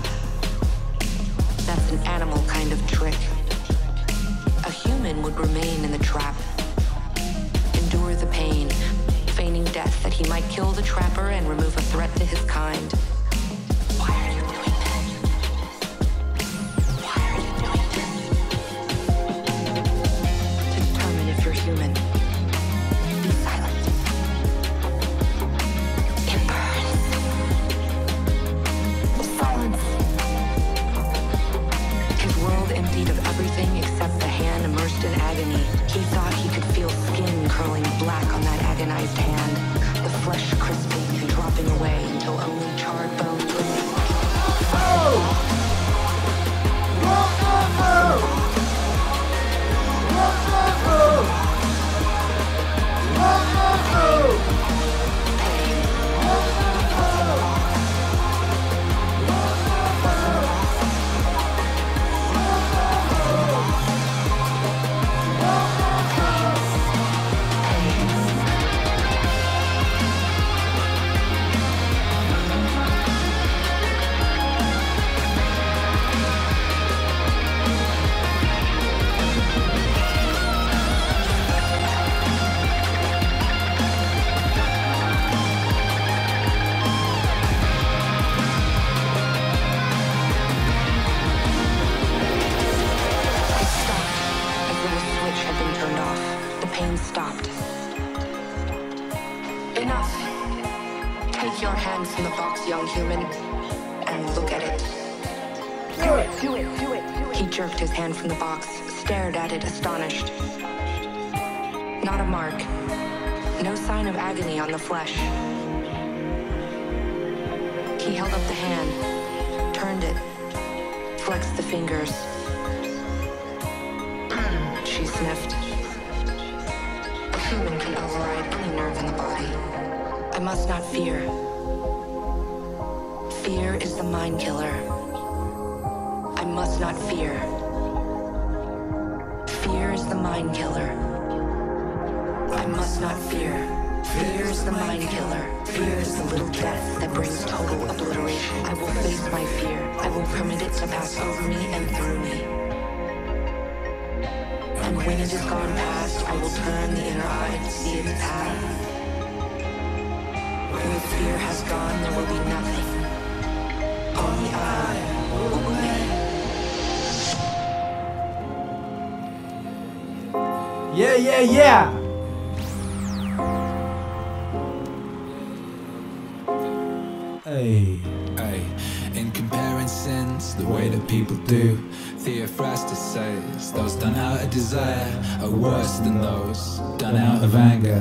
Worse than those done out of anger.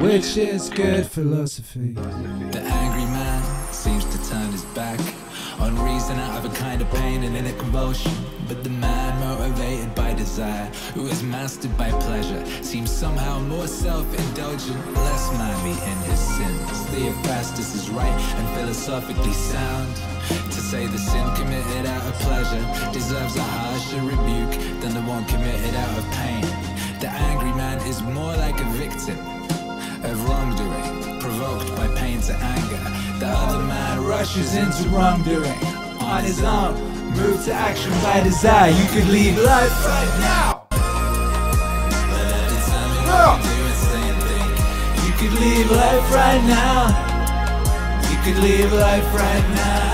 Which is good philosophy. The angry man seems to turn his back on reason out of a kind of pain and in a convulsion. But the man motivated by desire, who is mastered by pleasure, seems somehow more self-indulgent, less manly in his sins. Theophrastus is right and philosophically sound. To say the sin committed out of pleasure deserves a harsher rebuke than the one committed out of pain. The angry man is more like a victim of wrongdoing, provoked by pain to anger. The other man rushes into wrongdoing on his own, moved to action by desire. You could leave life right now. You could leave life right now. You could leave life right now.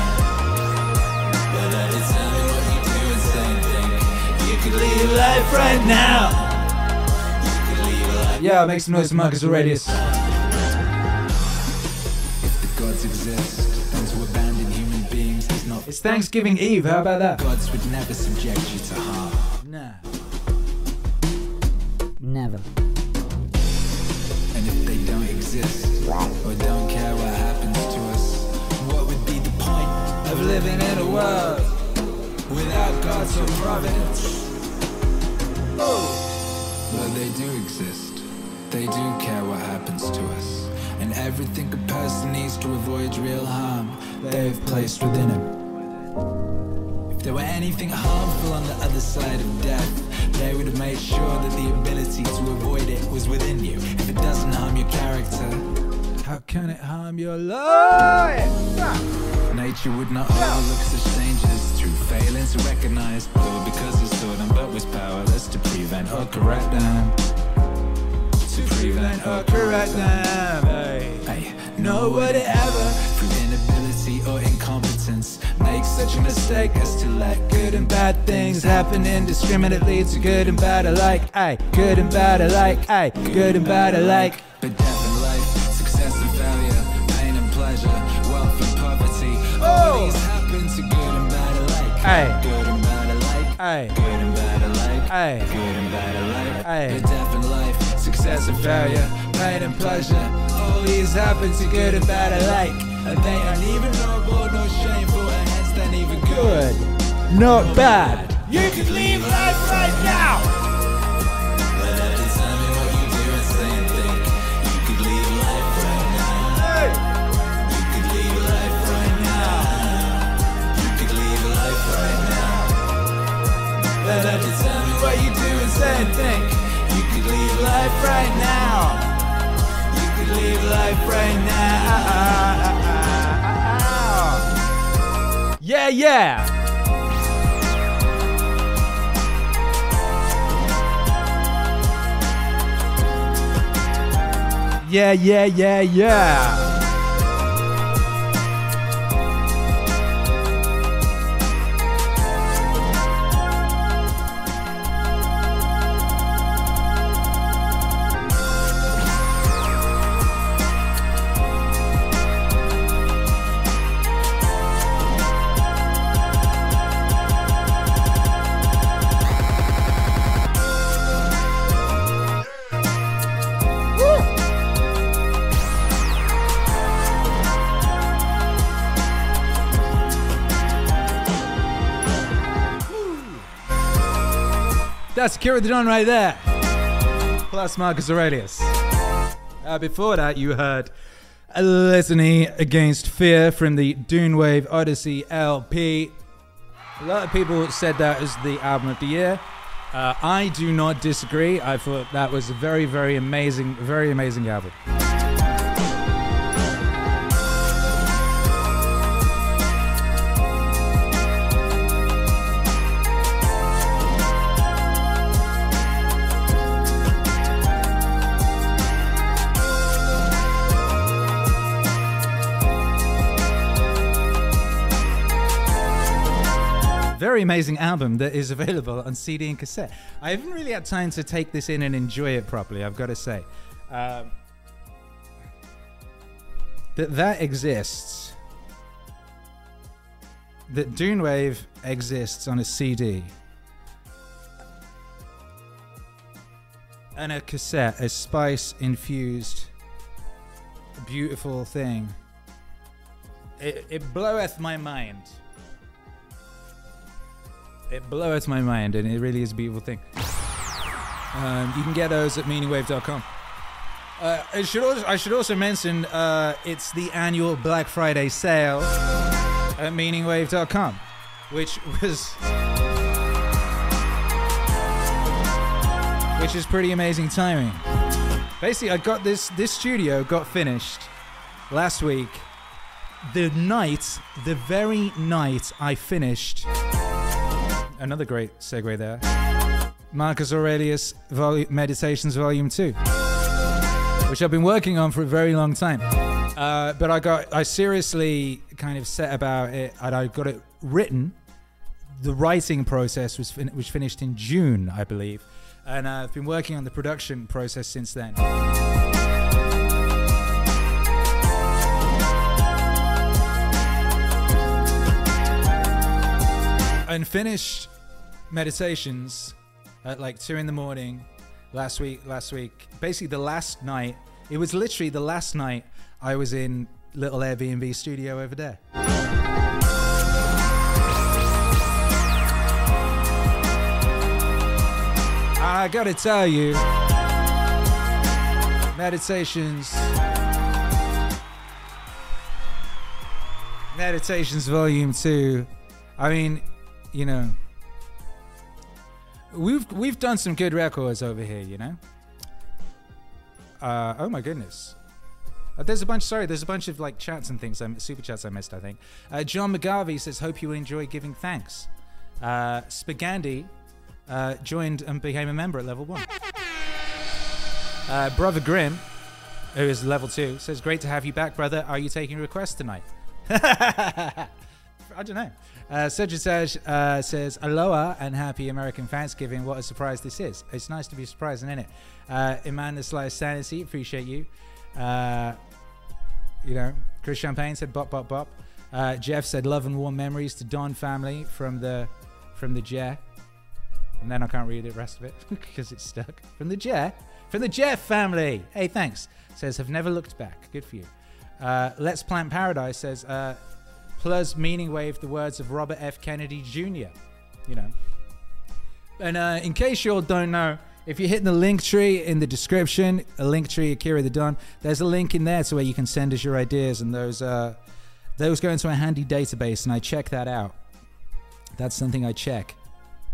could live life right now. Yeah, make some noise for Marcus Aurelius. If the gods exist, then to abandon human beings is not. It's Thanksgiving Eve. How about that? Gods would never subject you to harm. Nah. Never. And if they don't exist, or don't care what happens to us, what would be the point of living in a world without God's or providence? But they do exist. They do care what happens to us. And everything a person needs to avoid real harm, they've placed within him. If there were anything harmful on the other side of death, they would have made sure that the ability to avoid it was within you. If it doesn't harm your character, How can it harm your life? nature would not overlook such dangers failing to recognize, or because it's taught them but was powerless to prevent or correct them. To prevent or correct them. Hey, nobody ever, through inability or incompetence, makes such a mistake as to let good and bad things happen indiscriminately to good and bad alike. Aye, good and bad alike. Aye, good and bad alike. But death and life, success and failure, pain and pleasure, wealth and poverty, all oh! these bad alike. Aye. Good and bad alike. Aye. Good and bad alike. Aye. Good and bad alike. Aye. But death and life, success and failure, pain and pleasure, all these happen to good and bad alike. And they aren't even noble nor shameful, and hence they're neither good. Good. Not bad. You could leave life right now. But have to tell me what you do and say think. You could leave life right now. You could leave life right now. Yeah, yeah. Yeah, yeah, yeah, yeah. That's Kira the Don right there. Plus Marcus Aurelius. Uh, before that, you heard a against fear from the Dune Wave Odyssey LP. A lot of people said that was the album of the year. Uh, I do not disagree. I thought that was a very, very amazing, very amazing album. Very amazing album that is available on CD and cassette. I haven't really had time to take this in and enjoy it properly. I've got to say um, that that exists. That Dune Wave exists on a CD and a cassette, a spice infused, beautiful thing. It, it bloweth my mind. It bloweth my mind, and it really is a beautiful thing. Um, you can get those at meaningwave.com. Uh, I should also, I should also mention uh, it's the annual Black Friday sale at meaningwave.com, which was which is pretty amazing timing. Basically, I got this this studio got finished last week. The night, the very night I finished. Another great segue there. Marcus Aurelius Vol- Meditations Volume 2, which I've been working on for a very long time. Uh, but I got, I seriously kind of set about it and I got it written the writing process was fin- was finished in June, I believe, and I've been working on the production process since then. And finished meditations at like two in the morning last week. Last week, basically the last night. It was literally the last night I was in little Airbnb studio over there. I gotta tell you, meditations, meditations volume two. I mean, you know, we've we've done some good records over here, you know. Uh, oh my goodness. Uh, there's a bunch. Sorry, there's a bunch of like chats and things. Um, super chats I missed. I think. Uh, John McGarvey says, "Hope you enjoy giving thanks." Uh, Spagandi uh, joined and became a member at level one. Uh, brother Grim, who is level two, says, "Great to have you back, brother. Are you taking requests tonight?" [LAUGHS] I don't know. Uh, Sagittag uh, says, Aloha and happy American Thanksgiving. What a surprise this is. It's nice to be surprised, isn't it? Uh, Iman the Slice Sanity, appreciate you. Uh, you know, Chris Champagne said, bop, bop, bop. Uh, Jeff said, love and warm memories to Don family from the from the Jer. And then I can't read the rest of it [LAUGHS] because it's stuck. From the Jer. From the Jeff family. Hey, thanks. Says, have never looked back. Good for you. Uh, Let's Plant Paradise says, uh, plus meaning wave the words of Robert F. Kennedy Jr. You know. And uh, in case you all don't know, if you hit the link tree in the description, a link tree Akira the Don, there's a link in there to where you can send us your ideas, and those uh, those go into a handy database, and I check that out. That's something I check,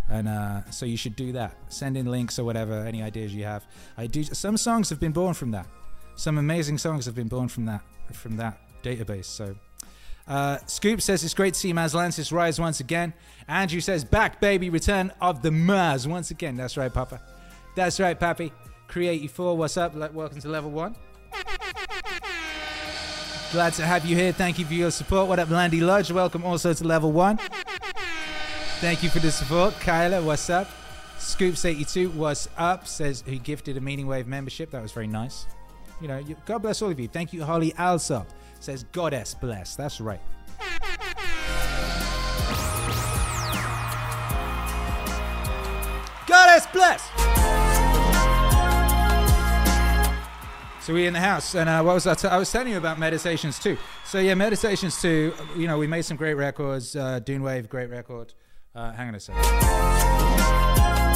and uh, so you should do that. Send in links or whatever, any ideas you have. I do. Some songs have been born from that. Some amazing songs have been born from that from that database. So uh, Scoop says it's great to see Mazlantis rise once again. Andrew says back, baby, return of the Maz once again. That's right, Papa. That's right, Pappy. Create4, what's up? Welcome to level one. Glad to have you here. Thank you for your support. What up, Landy Lodge? Welcome also to level one. Thank you for the support. Kyla, what's up? Scoops82, what's up? Says he gifted a Meaning Wave membership. That was very nice. You know, God bless all of you. Thank you, Holly Alsop says goddess bless. That's right. Goddess bless! So we in the house and uh, what was that I was telling you about meditations too. So yeah meditations too you know we made some great records uh, dune wave great record. Uh, hang on a second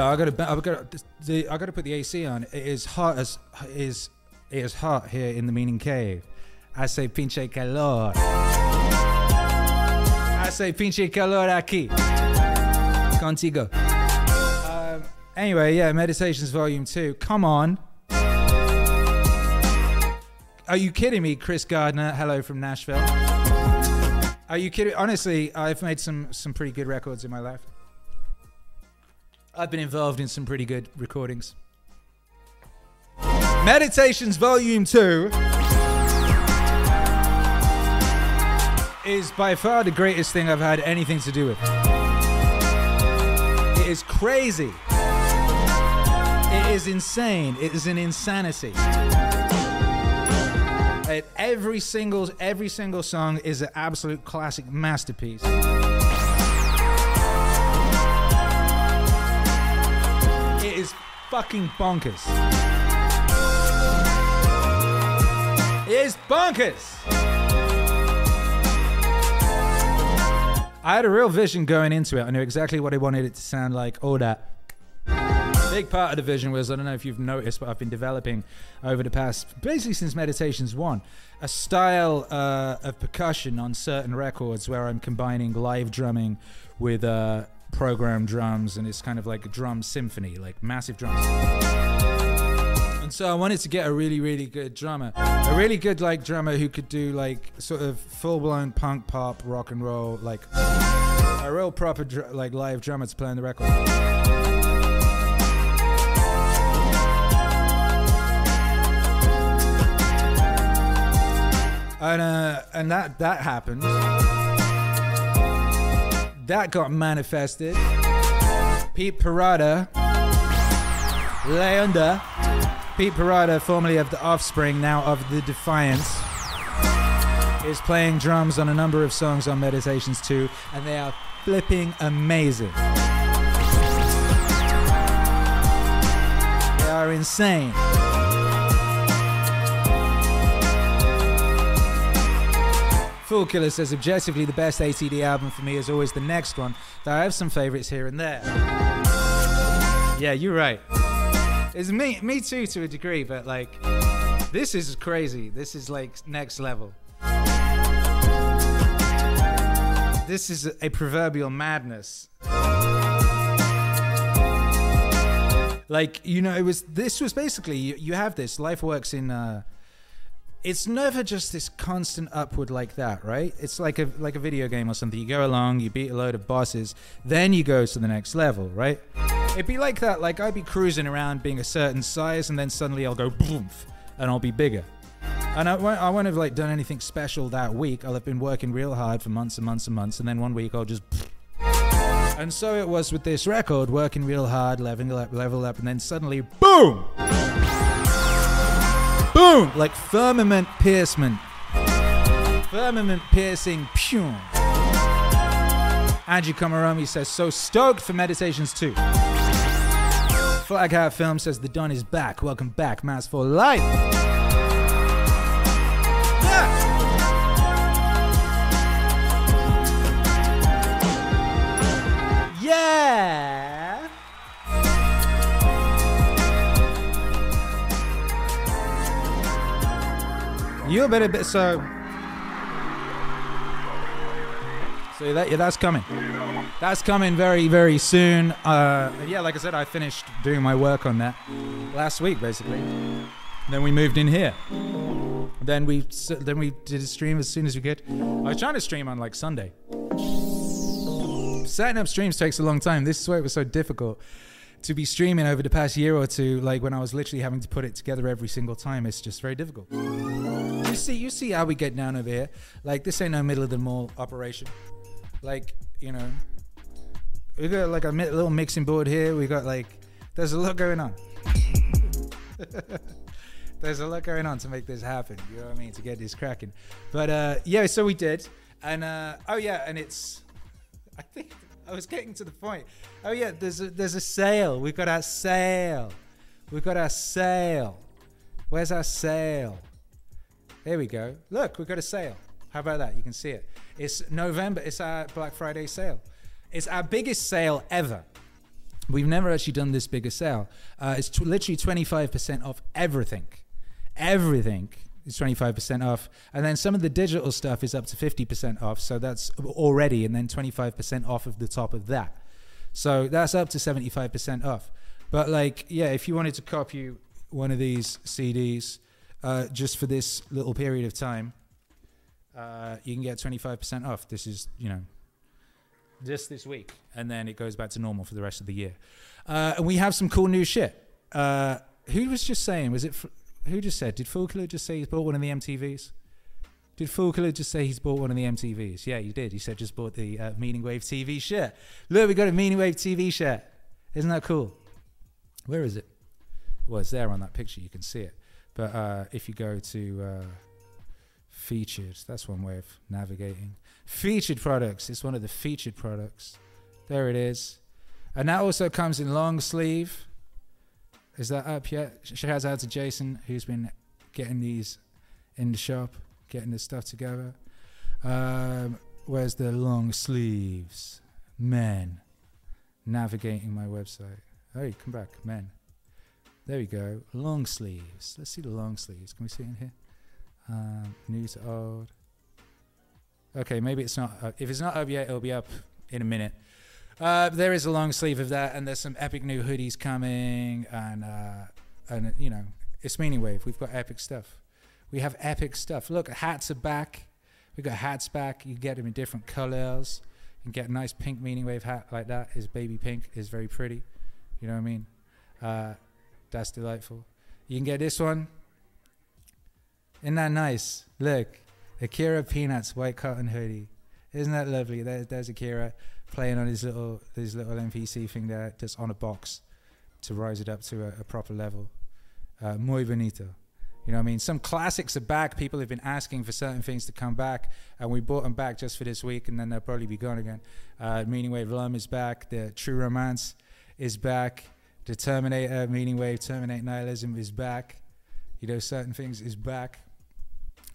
Yeah, I gotta, I gotta, the, I gotta put the AC on. It is hot as is, it is hot here in the meaning cave. I say pinche calor. I say pinche calor aquí. Contigo. Um, anyway, yeah, meditations volume two. Come on. Are you kidding me, Chris Gardner? Hello from Nashville. Are you kidding? Honestly, I've made some some pretty good records in my life. I've been involved in some pretty good recordings. Meditations Volume 2 is by far the greatest thing I've had anything to do with. It is crazy. It is insane. It is an insanity. Every single every single song is an absolute classic masterpiece. Fucking bonkers. It is bonkers. I had a real vision going into it. I knew exactly what I wanted it to sound like. All that. Big part of the vision was I don't know if you've noticed, but I've been developing over the past, basically since Meditations 1, a style uh, of percussion on certain records where I'm combining live drumming with uh, programmed drums, and it's kind of like a drum symphony, like massive drums. And so I wanted to get a really, really good drummer, a really good like drummer who could do like sort of full blown punk pop rock and roll, like A real proper dr- like live drummer to play on the record. And uh, and that that happened. That got manifested. Pete Parada, Leander, Pete Parada, formerly of The Offspring, now of The Defiance, is playing drums on a number of songs on Meditations 2, and they are flipping amazing. They are insane. Fool Killer says objectively the best ATD album for me is always the next one, though I have some favorites here and there. Yeah, you're right. It's me, me too, to a degree, but like, this is crazy. This is like next level. This is a proverbial madness. Like, you know, it was, this was basically, you, you have this, life works in, uh, it's never just this constant upward like that, right? It's like a like a video game or something. You go along, you beat a load of bosses, then you go to the next level, right? It'd be like that. Like I'd be cruising around being a certain size, and then suddenly I'll go boom, and I'll be bigger. And I won't, I won't have like done anything special that week. I'll have been working real hard for months and months and months, and then one week I'll just. And so it was with this record, working real hard, leveling up, level up, and then suddenly, boom! Boom! Like firmament piercement. Firmament piercing. Pew. Angie Komaromi says, so stoked for Meditations 2. Flag Hat Film says, the Don is back. Welcome back, Mass for Life. Yeah! Yeah! You better be so. So that yeah, that's coming. That's coming very very soon. Uh, yeah, like I said, I finished doing my work on that last week basically. Then we moved in here. Then we then we did a stream as soon as we could. I was trying to stream on like Sunday. Setting up streams takes a long time. This is why it was so difficult to be streaming over the past year or two. Like when I was literally having to put it together every single time, it's just very difficult. You see, you see how we get down over here. Like this ain't no middle of the mall operation. Like you know, we got like a little mixing board here. We got like, there's a lot going on. [LAUGHS] there's a lot going on to make this happen. You know what I mean? To get this cracking. But uh, yeah, so we did, and uh, oh yeah, and it's. I think I was getting to the point. Oh yeah, there's a there's a sale. We've got our sale. We've got our sale. Where's our sale? There we go. Look, we've got a sale. How about that? You can see it. It's November. It's our Black Friday sale. It's our biggest sale ever. We've never actually done this big a sale. Uh, it's literally 25% off everything. Everything is 25% off. And then some of the digital stuff is up to 50% off. So that's already, and then 25% off of the top of that. So that's up to 75% off. But like, yeah, if you wanted to copy one of these CDs uh, just for this little period of time, uh, you can get 25% off. This is, you know, just this week. And then it goes back to normal for the rest of the year. Uh, and we have some cool new shit. Uh, who was just saying, was it, who just said, did Fulkler just say he's bought one of the MTVs? Did Fulkler just say he's bought one of the MTVs? Yeah, he did. He said just bought the uh, Meaning Wave TV shirt. Look, we got a Meaning Wave TV shirt. Isn't that cool? Where is it? Well, it's there on that picture. You can see it. But uh, if you go to uh, featured, that's one way of navigating. Featured products. It's one of the featured products. There it is. And that also comes in long sleeve. Is that up yet? Shouts out to Jason, who's been getting these in the shop, getting this stuff together. Um, where's the long sleeves? Men. Navigating my website. Hey, come back, men. There we go. Long sleeves. Let's see the long sleeves. Can we see it in here? Um, new to old. Okay, maybe it's not. Up. If it's not up yet, it'll be up in a minute. Uh, there is a long sleeve of that, and there's some epic new hoodies coming, and uh, and you know, it's Meaning Wave. We've got epic stuff. We have epic stuff. Look, hats are back. We got hats back. You get them in different colors. and get a nice pink meaning wave hat like that is baby pink is very pretty. You know what I mean? Uh, that's delightful. You can get this one. Isn't that nice? Look, Akira Peanuts white cotton hoodie. Isn't that lovely? There, there's Akira playing on his little his little MPC thing there, just on a box to rise it up to a, a proper level. Uh, muy bonito. You know what I mean? Some classics are back. People have been asking for certain things to come back, and we brought them back just for this week, and then they'll probably be gone again. Uh, Meaning Wave Lum is back. The True Romance is back. The Terminator, Meaning Wave, Terminate Nihilism is back. You know, certain things is back.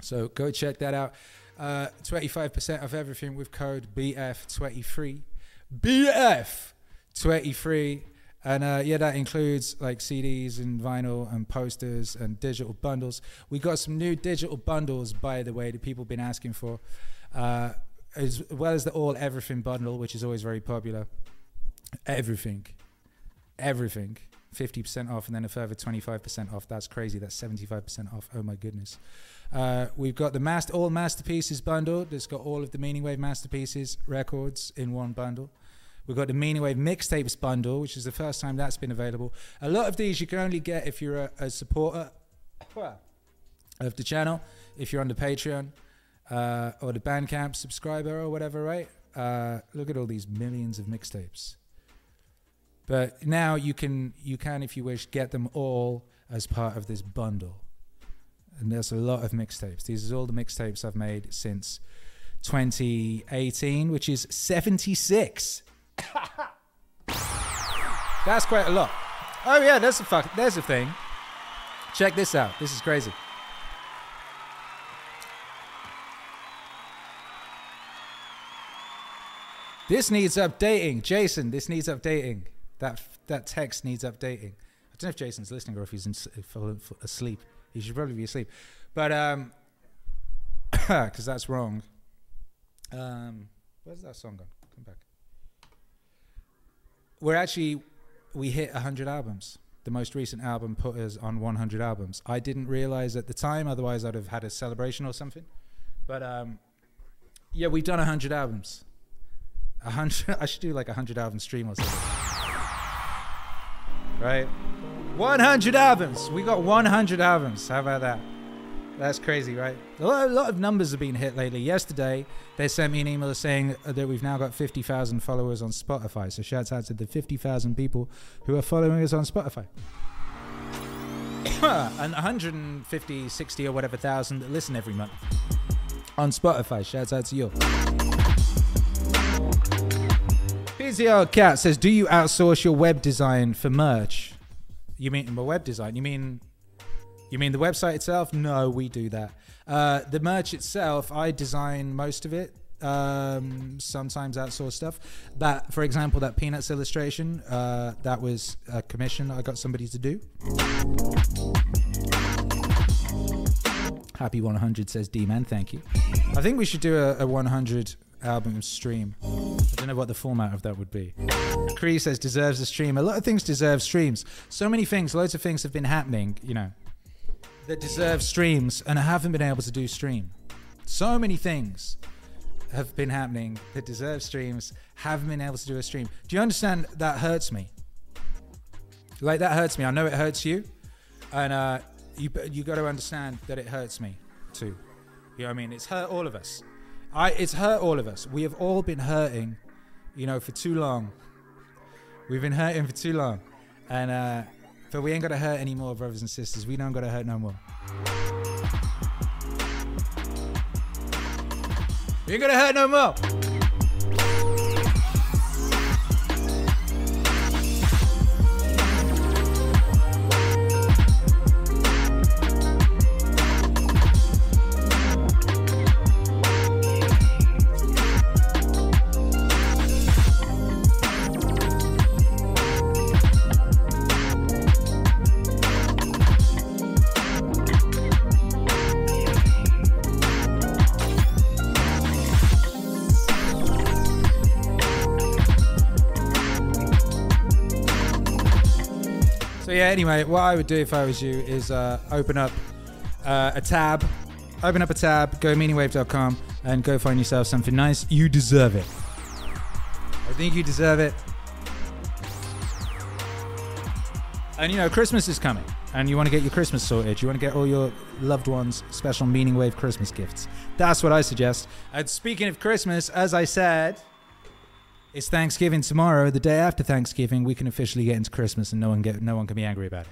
So go check that out. Uh, 25% of everything with code BF23. BF23. And uh, yeah, that includes like CDs and vinyl and posters and digital bundles. We got some new digital bundles, by the way, that people have been asking for, uh, as well as the all everything bundle, which is always very popular. Everything, everything, fifty percent off, and then a further twenty-five percent off. That's crazy. That's seventy-five percent off. Oh my goodness. Uh, we've got the master all masterpieces bundle. That's got all of the Meaning Wave masterpieces records in one bundle. We've got the Meaning Wave mixtapes bundle, which is the first time that's been available. A lot of these you can only get if you're a, a supporter of the channel, if you're on the Patreon uh, or the Bandcamp subscriber or whatever, right? Uh, look at all these millions of mixtapes. But now you can, you can, if you wish, get them all as part of this bundle. And there's a lot of mixtapes. These are all the mixtapes I've made since 2018, which is 76. [LAUGHS] That's quite a lot. Oh yeah, there's a fuck. There's a thing. Check this out. This is crazy. This needs updating, Jason. This needs updating. That that text needs updating. I don't know if Jason's listening or if he's in, if, asleep. He should probably be asleep, but um, [COUGHS] because that's wrong. Um, where's that song gone? Come back. We're actually we hit 100 albums. The most recent album put us on 100 albums. I didn't realize at the time otherwise i'd have had a celebration or something. But um, yeah we've done 100 albums. 100 [LAUGHS] i should do like a 100 album stream or something. Right 100 albums we got 100 albums how about that that's crazy, right? A lot, a lot, of numbers have been hit lately. Yesterday, they sent me an email saying that we've now got 50,000 followers on Spotify. So shouts out to the 50,000 people who are following us on Spotify. [COUGHS] and 150, 60 or whatever thousand that listen every month on Spotify. Shouts out to you. PZR Cat says, Do you outsource your web design for merch? You mean my web design? You mean you mean the website itself? No, we do that. Uh, the merch itself, I design most of it. Um, sometimes outsource stuff. That, for example, that Peanuts illustration, uh, that was a commission I got somebody to do. Happy 100 says D Man, thank you. I think we should do a, a 100 album stream. I don't know what the format of that would be. Cree says deserves a stream. A lot of things deserve streams. So many things, loads of things have been happening, you know that deserve streams and I haven't been able to do stream. So many things have been happening that deserve streams, haven't been able to do a stream. Do you understand that hurts me? Like that hurts me. I know it hurts you, and uh, you you got to understand that it hurts me too. You know what I mean? It's hurt all of us. I it's hurt all of us. We have all been hurting, you know, for too long. We've been hurting for too long, and uh, but we ain't gotta hurt anymore, brothers and sisters. We don't gotta hurt no more. We ain't gonna hurt no more. Yeah, anyway, what I would do if I was you is uh, open up uh, a tab, open up a tab, go meaningwave.com, and go find yourself something nice. You deserve it. I think you deserve it. And you know, Christmas is coming, and you want to get your Christmas sorted. You want to get all your loved ones special Meaning Wave Christmas gifts. That's what I suggest. And speaking of Christmas, as I said, it's Thanksgiving tomorrow. The day after Thanksgiving, we can officially get into Christmas, and no one get no one can be angry about it.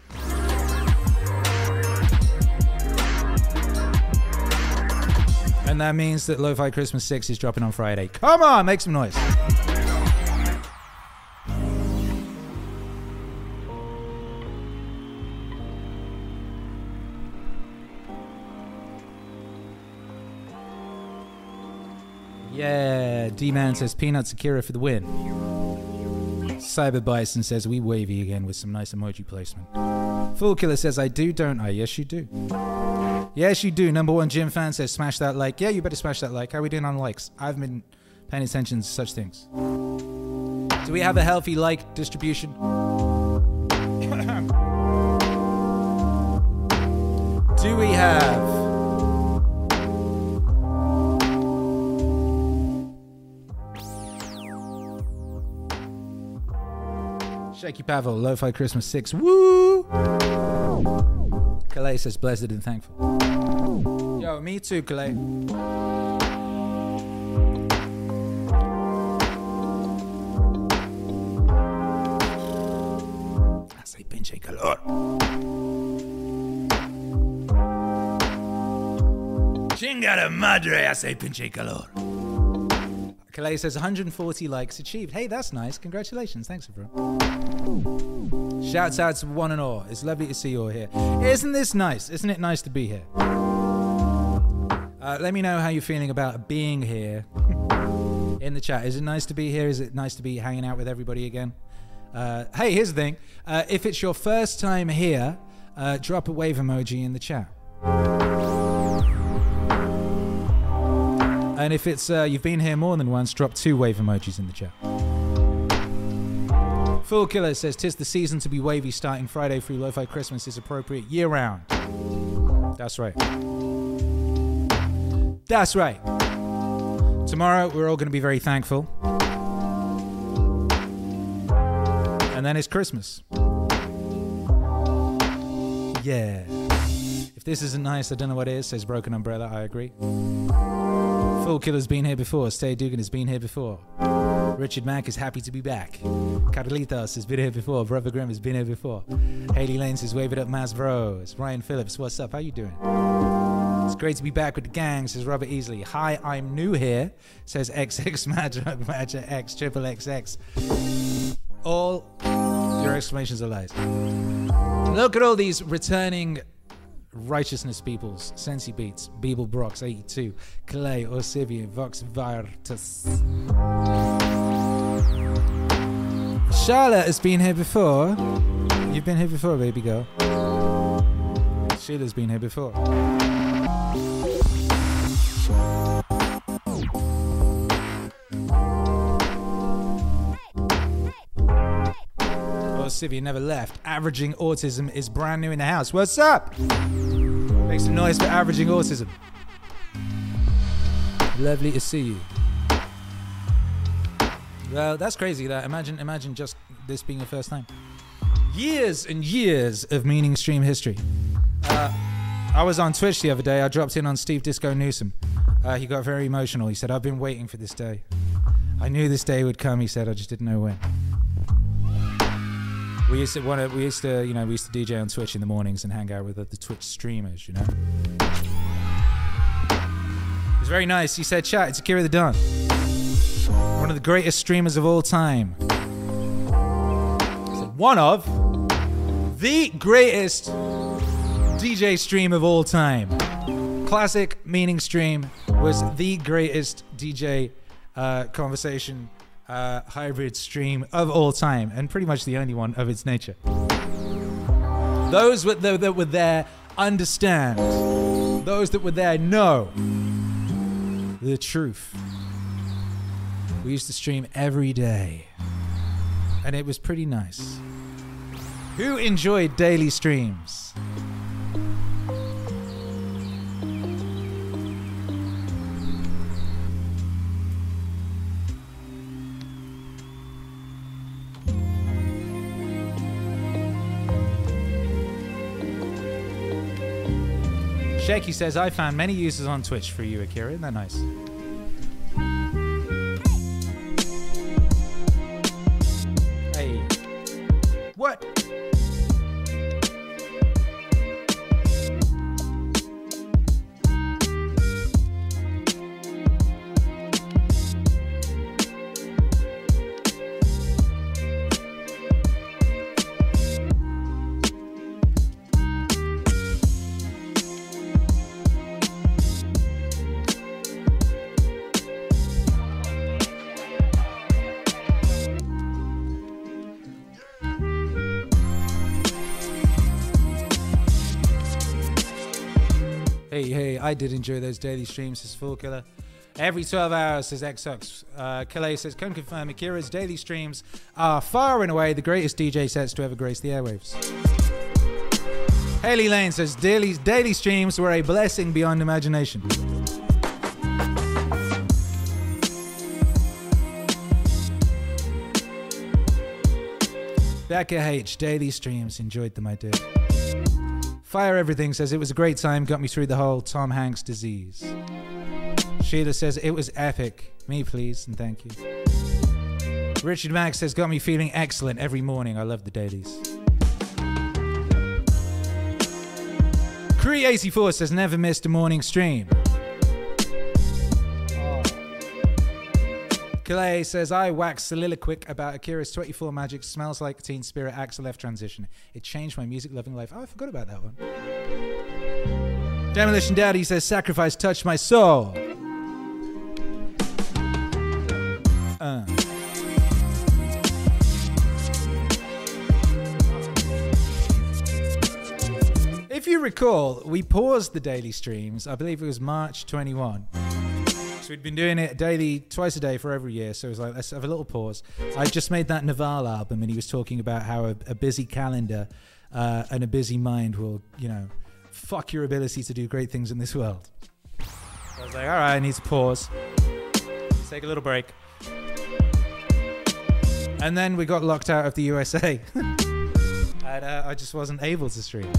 And that means that Lo-Fi Christmas 6 is dropping on Friday. Come on, make some noise. Yeah, D-Man says Peanuts Akira for the win. Cyber Bison says we wavy again with some nice emoji placement. Fool Killer says I do, don't I? Yes, you do. Yes, you do. Number one Jim fan says smash that like. Yeah, you better smash that like. How are we doing on likes? I've been paying attention to such things. Do we have a healthy like distribution? [LAUGHS] do we have Shaky Pavel, Lo-Fi Christmas 6. Woo! Calais says blessed and thankful. Yo, me too, Calais. Hace pinche calor. Chingada madre, hace pinche calor. Calais says 140 likes achieved. Hey, that's nice. Congratulations. Thanks, everyone. Shouts out to one and all. It's lovely to see you all here. Isn't this nice? Isn't it nice to be here? Uh, let me know how you're feeling about being here [LAUGHS] in the chat. Is it nice to be here? Is it nice to be hanging out with everybody again? Uh, hey, here's the thing. Uh, if it's your first time here, uh, drop a wave emoji in the chat. And if it's uh, you've been here more than once, drop two wave emojis in the chat. Fool Killer says, "Tis the season to be wavy. Starting Friday through Lo-Fi Christmas is appropriate year round." That's right. That's right. Tomorrow we're all going to be very thankful, and then it's Christmas. Yeah. If this isn't nice, I don't know what is. Says Broken Umbrella. I agree. Fool Killer's been here before. Stay Dugan has been here before. Richard Mack is happy to be back. Carlitos has been here before. Brother Grimm has been here before. Haley Lane says, wave it up, Maz Bros. Ryan Phillips, what's up? How you doing? It's great to be back with the gang, says Robert Easley. Hi, I'm new here, says XX [LAUGHS] Magic Magic X Triple XX. All your exclamations are lies. Look at all these returning Righteousness Peoples, Sensi Beats, Beeble Brox 82, Clay, Osivian, Vox Virtus. Charlotte has been here before. You've been here before, baby girl. Sheila's been here before. Sivy never left. Averaging autism is brand new in the house. What's up? Make some noise for averaging autism. Lovely to see you. Well, that's crazy. That imagine, imagine just this being your first time. Years and years of meaning stream history. Uh, I was on Twitch the other day. I dropped in on Steve Disco Newsom. Uh, he got very emotional. He said, "I've been waiting for this day. I knew this day would come." He said, "I just didn't know when." We used to want to, we used to, you know, we used to DJ on Twitch in the mornings and hang out with the, the Twitch streamers, you know. It was very nice. He said, "Chat, it's Akira the Don, one of the greatest streamers of all time." "One of the greatest DJ stream of all time. Classic Meaning Stream was the greatest DJ uh, conversation uh, hybrid stream of all time, and pretty much the only one of its nature. Those that, that were there understand. Those that were there know the truth. We used to stream every day, and it was pretty nice. Who enjoyed daily streams? Shaky says, I found many users on Twitch for you, Akira. Isn't that nice? Hey. What? I did enjoy those daily streams, says Fool Killer. Every 12 hours, says Xux. Uh, Killer says, can confirm Akira's daily streams are far and away the greatest DJ sets to ever grace the airwaves. Haley Lane says, daily, daily streams were a blessing beyond imagination. Becca H, daily streams, enjoyed them, I did. Fire Everything says it was a great time, got me through the whole Tom Hanks disease. Sheila says it was epic. Me, please, and thank you. Richard Max says got me feeling excellent every morning. I love the dailies. Cree84 says never missed a morning stream. Calais says, I wax soliloquic about Akira's 24 Magic Smells Like Teen Spirit Axel F transition. It changed my music loving life. Oh, I forgot about that one. Demolition Daddy says, Sacrifice touched my soul. Uh. If you recall, we paused the daily streams, I believe it was March 21. So we'd been doing it daily, twice a day for every year. So it was like, let's have a little pause. I just made that Naval album, and he was talking about how a, a busy calendar uh, and a busy mind will, you know, fuck your ability to do great things in this world. I was like, all right, I need to pause. Let's take a little break. And then we got locked out of the USA. [LAUGHS] and uh, I just wasn't able to stream.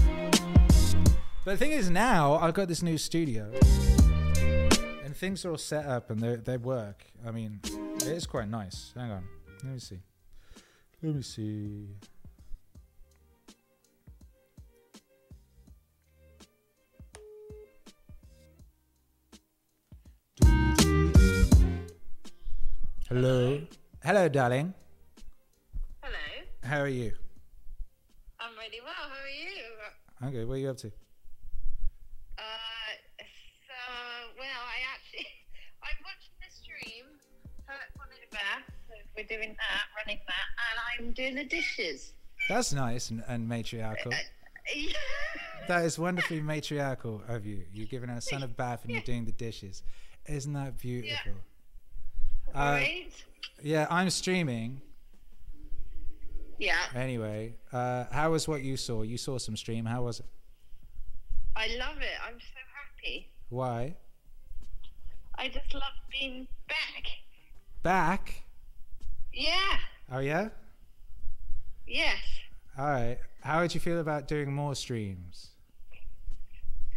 But the thing is, now I've got this new studio things are all set up and they they work. I mean, it is quite nice. Hang on, let me see. Let me see. Hello, hello, darling. Hello. How are you? I'm really well. How are you? Okay, what are you up to? We're doing that, running that, and I'm doing the dishes. That's nice and, and matriarchal. That is wonderfully matriarchal of you. You're giving our son a bath and you're doing the dishes. Isn't that beautiful? Uh, right? yeah, I'm streaming. Yeah. Anyway, uh, how was what you saw? You saw some stream. How was it? I love it. I'm so happy. Why? I just love being back. Back? Yeah. Oh, yeah? Yes. All right. How would you feel about doing more streams?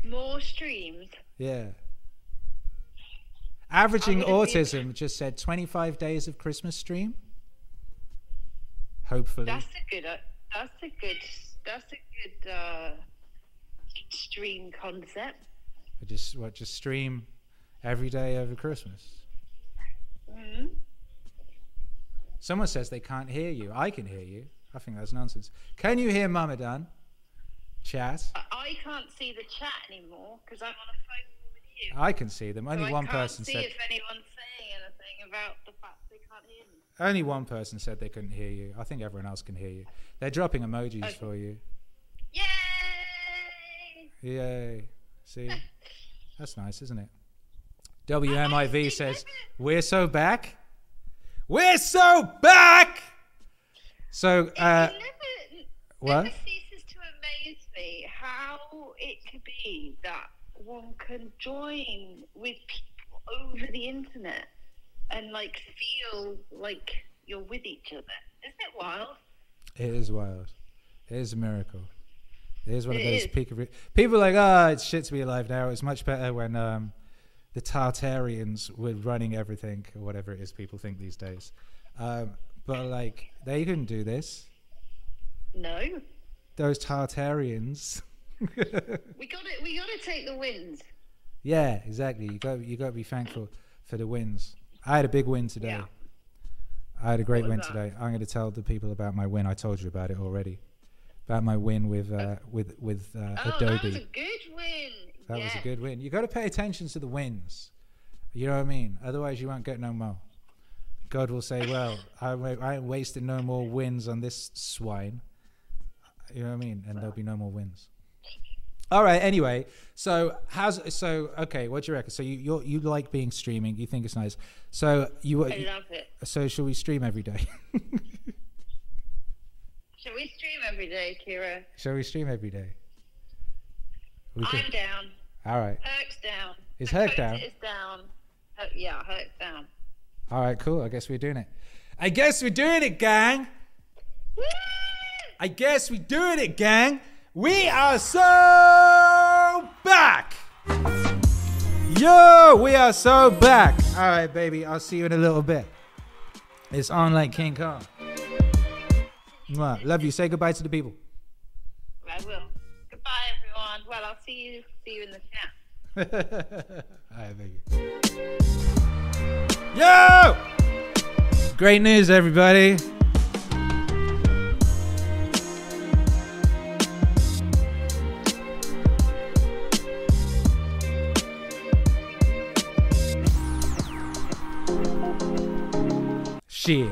More streams. Yeah. Averaging gonna be- Autism just said 25 days of Christmas stream. Hopefully. That's a good. Uh, that's a good. That's a good uh, stream concept. I just what just stream every day over Christmas. hmm Someone says they can't hear you. I can hear you. I think that's nonsense. Can you hear Mamadan? Chat. I, I can't see the chat anymore because I'm on a phone call with you. I can see them. Only So Only I one can't person see said. if anyone's saying anything about the fact they can't hear me. Only one person said they couldn't hear you. I think everyone else can hear you. They're dropping emojis Okay. for you. Yay! Yay. See? [LAUGHS] That's nice, isn't it? WMIV says, We're so back. We're so back! So, uh, it never, what? ceases to amaze me how it could be that one can join with people over the internet and like feel like you're with each other. Isn't it wild? It is wild. It is a miracle. It is one of those is. peak of re- people like, ah, it's shit to be alive now. It's much better when um, the Tartarians were running everything or whatever it is people think these days. Um, but like, they couldn't do this. No, Those Tartarians. [LAUGHS] we got to we got to take the wins. yeah, exactly. You got you got to be thankful for the wins. I had a big win today. Yeah. I had a great win that? today. I'm going to tell the people about my win. I told you about it already. About my win with uh, with with uh, Oh, Adobe. that was a good win. That was a good win. You got to pay attention to the wins. You know what I mean? Otherwise, you won't get no more. God will say, "Well, [LAUGHS] I, I ain't wasting no more wins on this swine." You know what I mean? And there'll be no more wins. All right. Anyway, so how's so? Okay, what do you reckon? So you you you like being streaming? You think it's nice? So you I love it. so shall we stream every day? [LAUGHS] Shall we stream every day, Kira? shall we stream every day? We I'm down. All right. Herc's down. Is Herc down? Is down. Herc- yeah, Herc's down. All right. Cool. I guess we're doing it. I guess we're doing it, gang. Woo! I guess we're doing it, gang. We are so back. Yo, we are so back. All right, baby. I'll see you in a little bit. It's on like King Kong. Mwah. Love you. Say goodbye to the people. I will. Goodbye, everyone. Well, I'll see you. See you in the chat. [LAUGHS] All right, baby. Yo! Great news, everybody. Shit.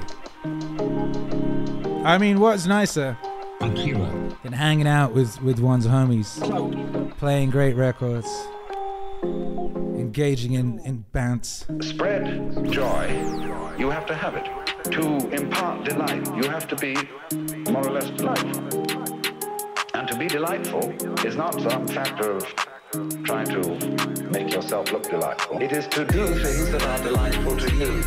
I mean, what's nicer than hanging out with, with one's homies, playing great records, engaging in, in bounce. Spread joy. You have to have it. To impart delight, you have to be more or less delightful. And to be delightful is not some factor of trying to make yourself look delightful. It is to do things that are delightful to you.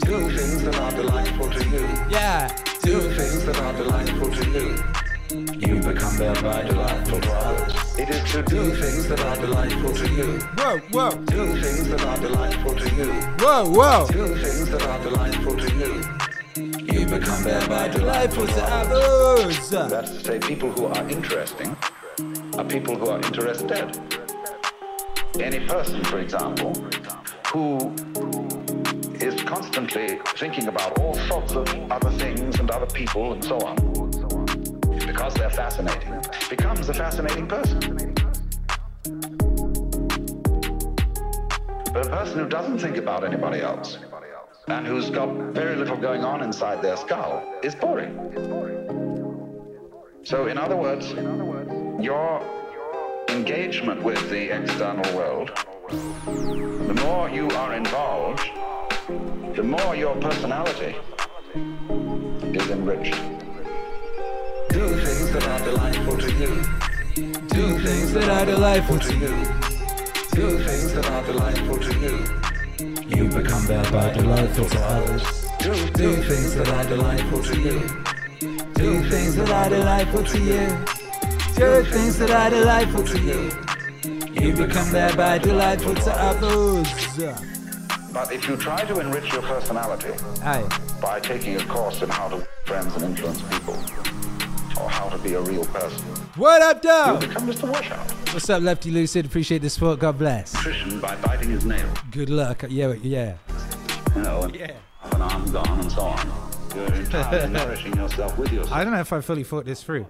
Do things that are delightful to you. Yeah. Do things that are delightful to you. You become thereby delightful to others. It is to do things that are delightful to you. Whoa, whoa, Do things that are delightful to you. whoa, whoa. Do things that are delightful to you. You become thereby Delightful to others. That's to say, people who are interesting are people who are interested. Any person, for example, who is constantly thinking about all sorts of other things and other people and so on, because they're fascinating, becomes a fascinating person. But a person who doesn't think about anybody else and who's got very little going on inside their skull is boring. So, in other words, your engagement with the external world, the more you are involved, the more your personality is enriched. Do things that are delightful to you. Do things that are delightful to you. Do things that are delightful to you. You become thereby delightful to others. Do, do things that are delightful to you. Do things that are delightful to you. Do things that are delightful to you. You become thereby delightful to others. But if you try to enrich your personality Aye. by taking a course in how to friends and influence people, how to be a real person, What up, you'll become Mr. Washout. What's up, Lefty Lucid? Appreciate the support. God bless. Nutrition by biting his nail, Good luck. Yeah, yeah. you know, Yeah. have an arm gone and so on. You're entirely [LAUGHS] nourishing yourself with yourself. I don't know if I fully thought this through.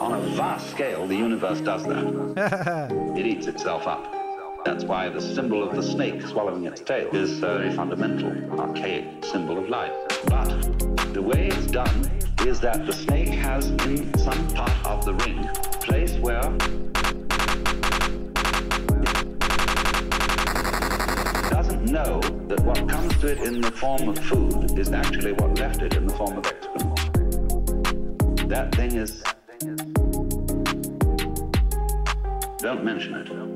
On a vast scale, the universe does that. [LAUGHS] it eats itself up. That's why the symbol of the snake swallowing its tail is a fundamental, archaic symbol of life. But the way it's done is that the snake has in some part of the ring a place where it doesn't know that what comes to it in the form of food is actually what left it in the form of excrement. That thing is. Don't mention it. Don't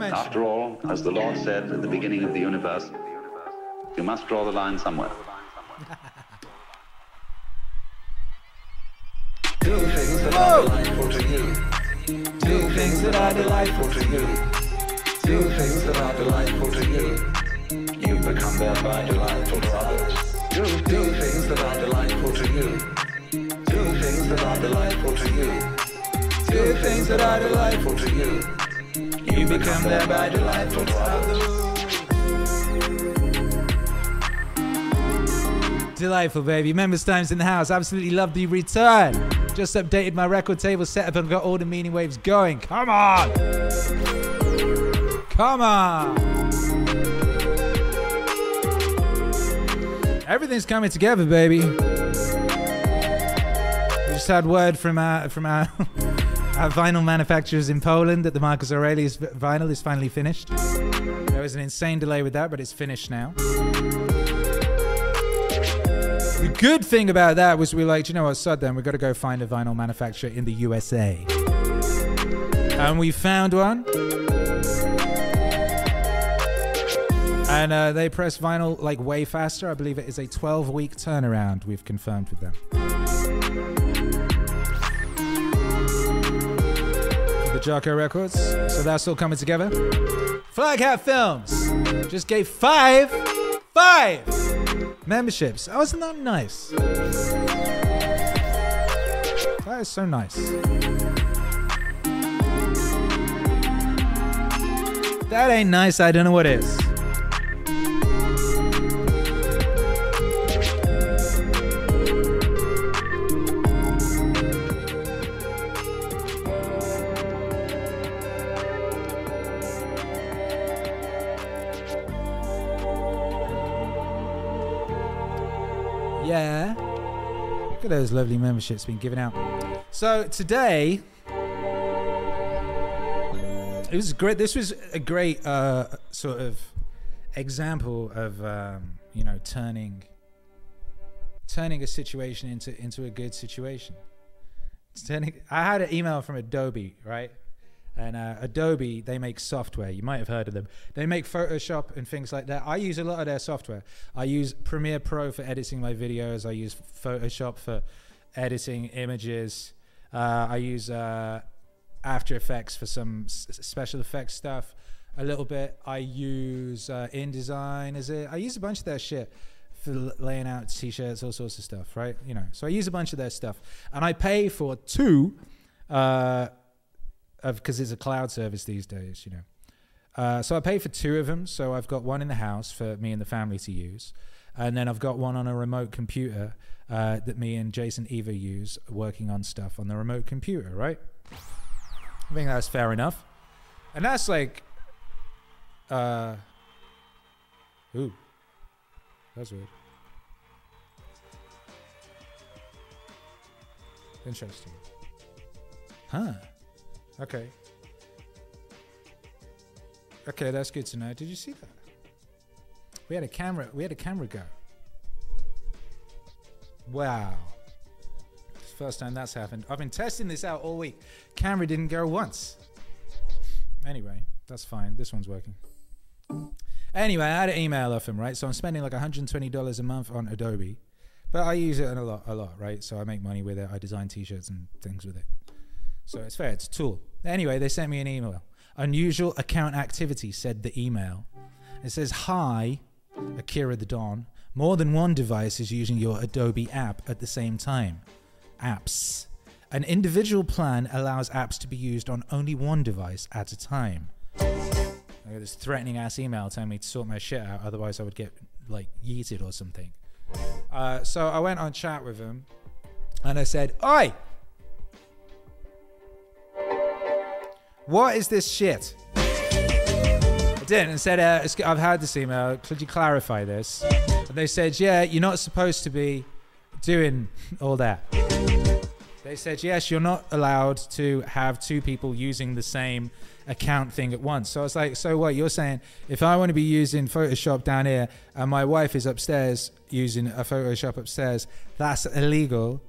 mention. After all, as the Lord said at the beginning of the universe, you must draw the line somewhere. Delightful to you. Do things that are delightful to you. Do things that are delightful to you. You become thereby delightful to others. Do, do things that are delightful to you. Do things that are delightful to you. Do things that are delightful to you. You become thereby delightful to others. Delightful, baby. Members Times in the house. Absolutely love the return. Just updated my record table setup and got all the meaning waves going. Come on. Come on. Everything's coming together, baby. We just had word from our from our, [LAUGHS] our vinyl manufacturers in Poland that the Marcus Aurelius vinyl is finally finished. There was an insane delay with that, but it's finished now. The good thing about that was we like, "Do you know what, Sud, then we've got to go find a vinyl manufacturer in the USA. And we found one. And uh, they press vinyl like way faster. I believe it is a 12 week turnaround, we've confirmed with them. The Jarko Records. So that's all coming together. Flag Hat Films just gave five, five memberships. Oh, isn't that nice? That is so nice. That ain't nice. I don't know what is. Look at those lovely memberships being given out. So today, it was great. This was a great uh, sort of example of um, you know turning turning a situation into into a good situation. Turning. I had an email from Adobe, right? And uh, Adobe, they make software. You might have heard of them. They make Photoshop and things like that. I use a lot of their software. I use Premiere Pro for editing my videos. I use Photoshop for editing images. Uh, I use uh, After Effects for some special effects stuff a little bit. I use uh, InDesign. Is it? I use a bunch of their shit for laying out t-shirts, all sorts of stuff, right? You know, so I use a bunch of their stuff, and I pay for two. Of because it's a cloud service these days, you know. Uh, so I pay for two of them. So I've got one in the house for me and the family to use, and then I've got one on a remote computer uh, that me and Jason Eva use working on stuff on the remote computer. Right? I think that's fair enough, and that's like, uh, ooh, that's weird. Interesting. Huh. Okay. Okay, that's good to know. Did you see that? We had a camera. We had a camera go. Wow. First time that's happened. I've been testing this out all week. Camera didn't go once. Anyway, that's fine. This one's working. Anyway, I had an email off him, right? So I'm spending like $120 a month on Adobe, but I use it a lot, a lot, right? So I make money with it. I design T-shirts and things with it. So it's fair. It's a tool. Anyway, they sent me an email. Unusual account activity said the email. It says, "Hi, Akira the Don. More than one device is using your Adobe app at the same time. Apps. An individual plan allows apps to be used on only one device at a time." I got this threatening ass email telling me to sort my shit out, otherwise I would get like yeeted or something. Uh, so I went on chat with him, and I said, "Oi." What is this shit? I did and said, uh, I've had this email. Could you clarify this? And they said, yeah, you're not supposed to be doing all that. They said, yes, you're not allowed to have two people using the same account thing at once. So I was like, so what? You're saying if I want to be using Photoshop down here and my wife is upstairs using a Photoshop upstairs, that's illegal.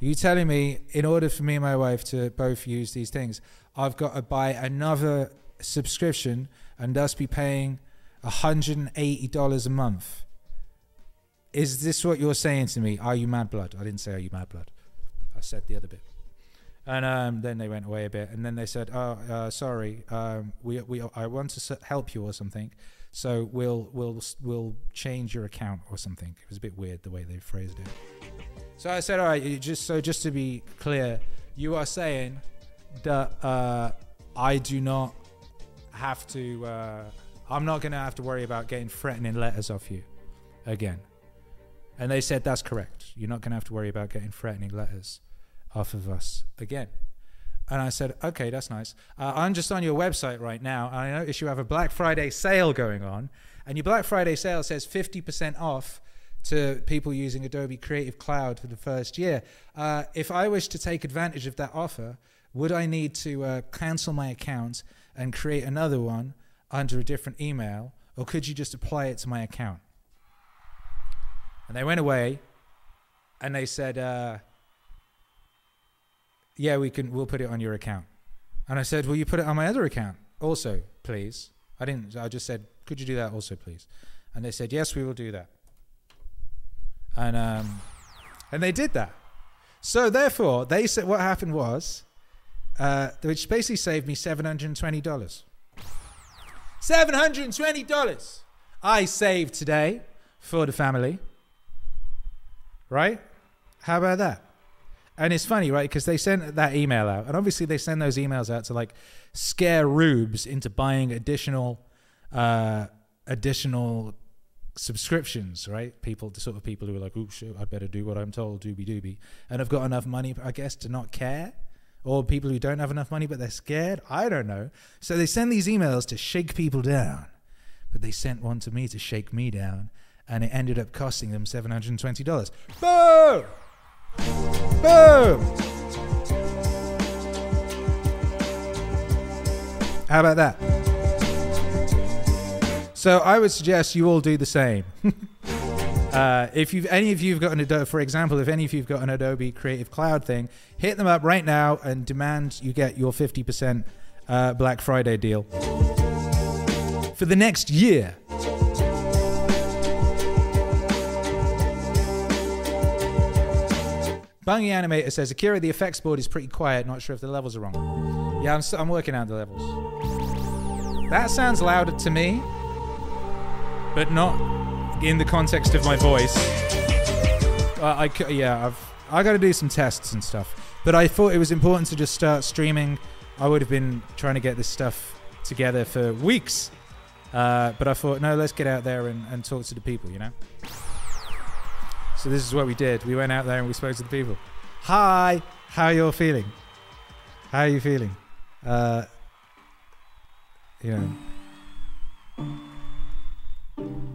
You telling me in order for me and my wife to both use these things, I've got to buy another subscription and thus be paying $180 a month. Is this what you're saying to me? Are you mad blood? I didn't say are you mad blood. I said the other bit. And um, then they went away a bit, and then they said, "Oh, uh, sorry, um, we we I want to help you or something, so we'll we'll we'll change your account or something." It was a bit weird the way they phrased it. So I said, "All right, just so just to be clear, you are saying that uh, I do not have to. Uh, I'm not going to have to worry about getting threatening letters off you again." And they said, "That's correct. You're not going to have to worry about getting threatening letters off of us again." And I said, "Okay, that's nice. Uh, I'm just on your website right now, and I notice you have a Black Friday sale going on, and your Black Friday sale says 50% off." To people using Adobe Creative Cloud for the first year. Uh, if I wish to take advantage of that offer, would I need to uh, cancel my account and create another one under a different email, or could you just apply it to my account? And they went away, and they said, uh, "Yeah, we can. We'll put it on your account." And I said, "Will you put it on my other account also, please?" I didn't. I just said, "Could you do that also, please?" And they said, "Yes, we will do that." And um, and they did that. So therefore, they said what happened was, uh, which basically saved me seven hundred and twenty dollars. Seven hundred and twenty dollars I saved today for the family. Right? How about that? And it's funny, right? Because they sent that email out, and obviously they send those emails out to like scare rubes into buying additional, uh, additional subscriptions, right? People, the sort of people who are like, "Oh shit, I'd better do what I'm told, doobie doobie," and I've got enough money, I guess, to not care, or people who don't have enough money but they're scared. I don't know. So they send these emails to shake people down, but they sent one to me to shake me down, and it ended up costing them seven hundred and twenty dollars. Boom! Boom! How about that? So I would suggest you all do the same. [LAUGHS] uh, if you've any of you've got an Adobe, for example, if any of you've got an Adobe Creative Cloud thing, hit them up right now and demand you get your 50% uh, Black Friday deal for the next year. Bungy Animator says Akira, the effects board is pretty quiet. Not sure if the levels are wrong. Yeah, I'm, I'm working out the levels. That sounds louder to me, but not in the context of my voice. Uh, I yeah, I've I got to do some tests and stuff. But I thought it was important to just start streaming. I would have been trying to get this stuff together for weeks. Uh, but I thought, no, let's get out there and, and talk to the people, you know? So this is what we did. We went out there and we spoke to the people. Hi, how are you feeling? How are you feeling? Uh, you know.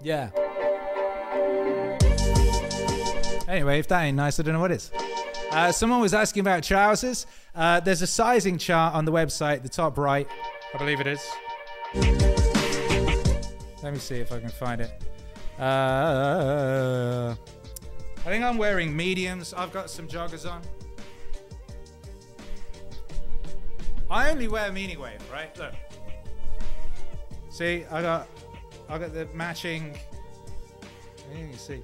Yeah. Anyway, if that ain't nice, I don't know what is. Uh, someone was asking about trousers. Uh, there's a sizing chart on the website, the top right. I believe it is. Let me see if I can find it. Uh, I think I'm wearing mediums. I've got some joggers on. I only wear them anyway, right? Look. See, I got, I got the matching. You see,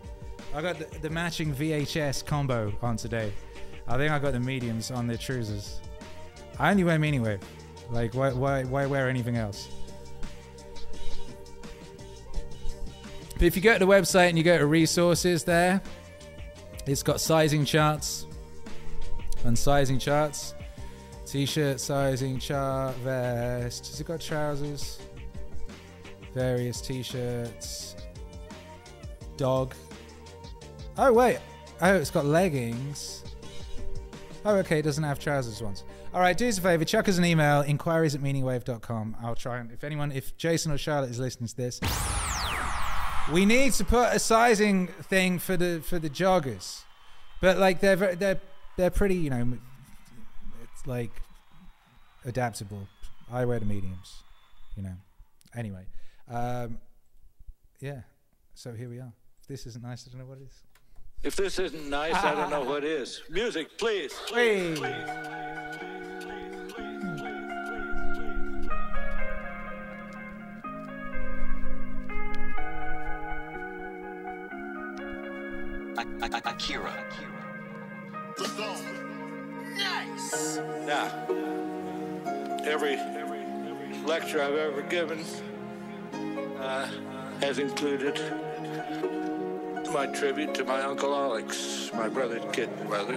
I got the, the matching VHS combo on today. I think I got the mediums on the trousers. I only wear them anyway. Like, why, why, why wear anything else? But if you go to the website and you go to resources there, it's got sizing charts and sizing charts. T-shirt sizing chart, vest. Has it got trousers? Various t-shirts. Dog. Oh wait. Oh, it's got leggings. Oh, okay. It doesn't have trousers ones. All right. Do us a favor. Chuck us an email. Inquiries at meaningwave.com. I'll try and if anyone, if Jason or Charlotte is listening to this, We need to put a sizing thing for the for the joggers, but like they're they're they're pretty. You know, it's like adaptable. I wear the mediums. You know. Anyway, um, yeah. So here we are. If this isn't nice, I don't know what it is. If this isn't nice, I don't know what is. Music, please. Hey. Akira. Nice. Now, every lecture I've ever given uh, has included my tribute to my Uncle Alex, my brother's kid brother,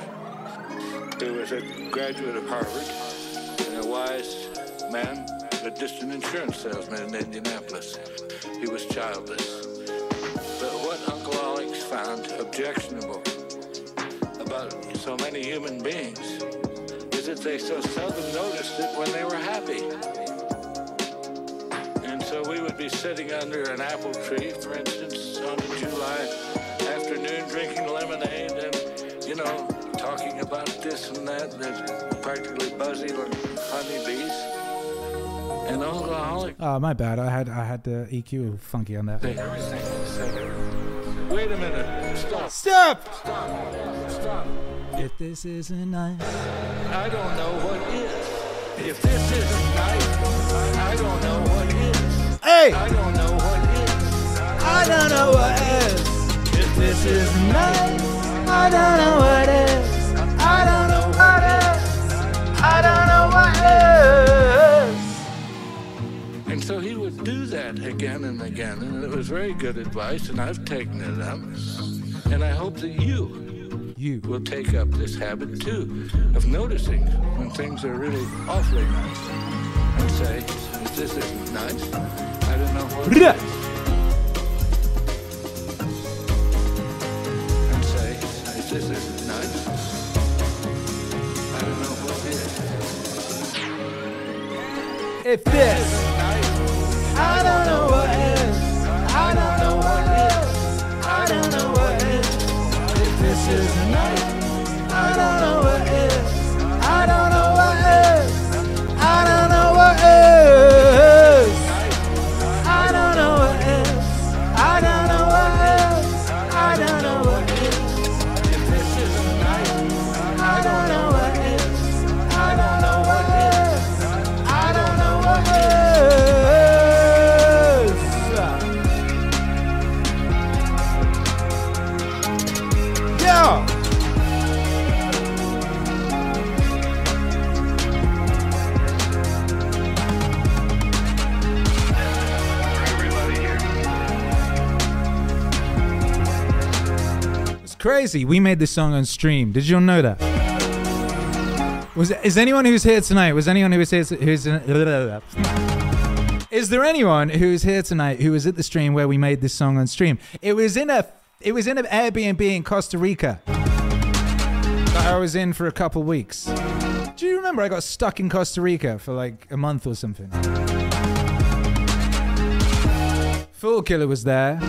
who was a graduate of Harvard and a wise man, a distant insurance salesman in Indianapolis. He was childless. But what Uncle Alex found objectionable about so many human beings is that they so seldom noticed it when they were happy. And so we would be sitting under an apple tree, for instance, on a July afternoon drinking lemonade and, you know, talking about this and that. There's practically buzzing like honeybees. And Alex Oh, ah, my bad. I had I had the EQ funky on that. Say everything. Say everything. Wait a minute. Stop. Stop. Stop. Stop. If this isn't nice, I don't know what is. If this isn't nice, I don't know what is. Hey! I don't know what is. I don't know what is. If this isn't nice, I don't know what is. I don't know what is. I don't know what is. And so he would do that again and again, and it was very good advice, and I've taken it up. And I hope that you, you will take up this habit too, of noticing when things are really awfully nice, and say, this isn't nice, I don't know what. it is." And say, if this isn't nice, I don't know what is. If this, I don't know what is. I don't know what is. I don't know what is. If this isn't crazy. We made this song on stream. Did you all know that? Was is anyone who's here tonight? Was anyone who was here who's Is there anyone who's here tonight who was at the stream where we made this song on stream? It was in a it was in an Airbnb in Costa Rica. That I was in for a couple weeks. Do you remember I got stuck in Costa Rica for like a month or something? Fool Killer was there.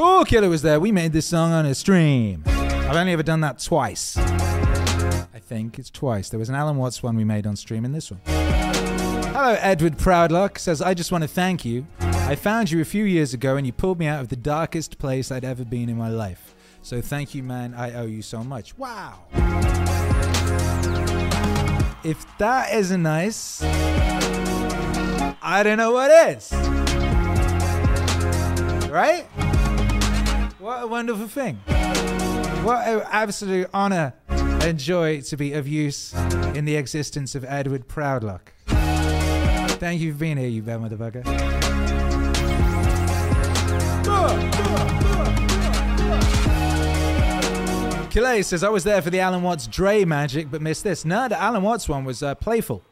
Fool Killer was there. We made this song on a stream. I've only ever done that twice. I think it's twice. There was an Alan Watts one we made on stream and this one. Hello, Edward Proudlock says, I just want to thank you. I found you a few years ago and you pulled me out of the darkest place I'd ever been in my life. So thank you, man. I owe you so much. Wow. If that isn't nice, I don't know what is. Right? What a wonderful thing. What an absolute honor and joy to be of use in the existence of Edward Proudlock. Thank you for being here, you bad motherfucker. Calais says, I was there for the Alan Watts Dre magic, but missed this. No, the Alan Watts one was uh, playful.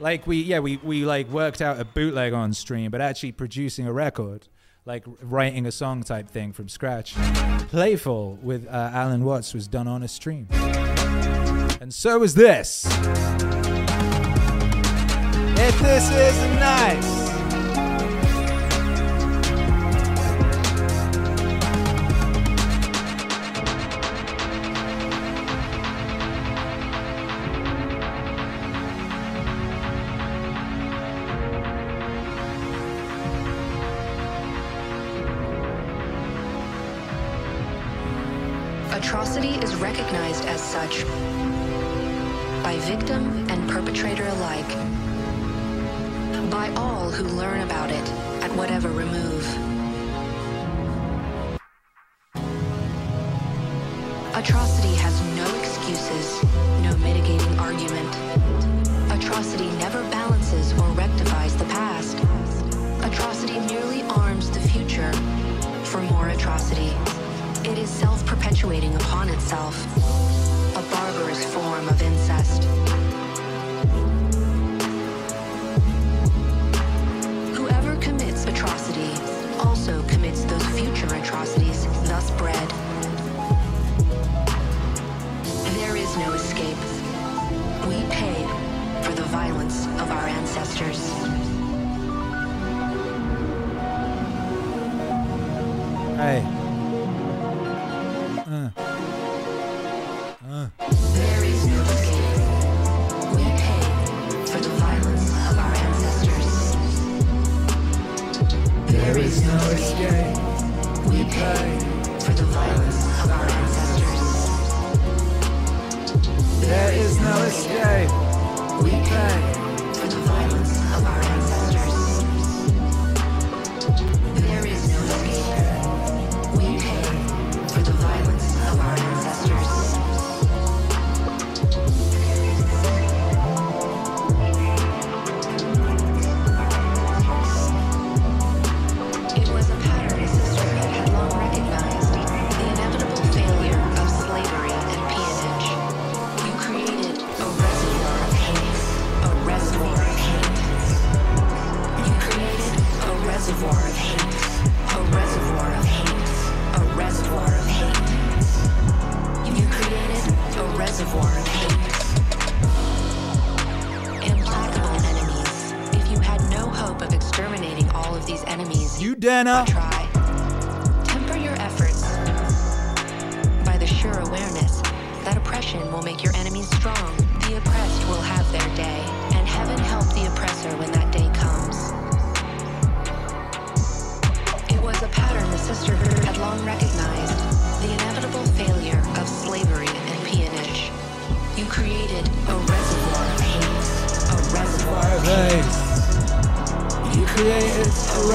Like we, yeah, we, we like worked out a bootleg on stream, but actually producing a record, like writing a song type thing from scratch. Playful with uh, Alan Watts was done on a stream. And so is this. If this isn't nice. Savannah.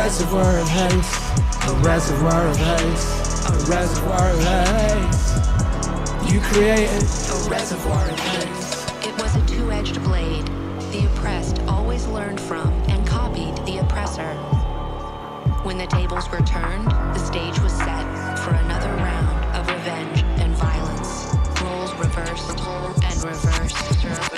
reservoir of hate, a reservoir of hate, a reservoir of hate. You created a reservoir of hate. It was a two edged blade. The oppressed always learned from and copied the oppressor. When the tables were turned, the stage was set for another round of revenge and violence. Roles reversed and reversed.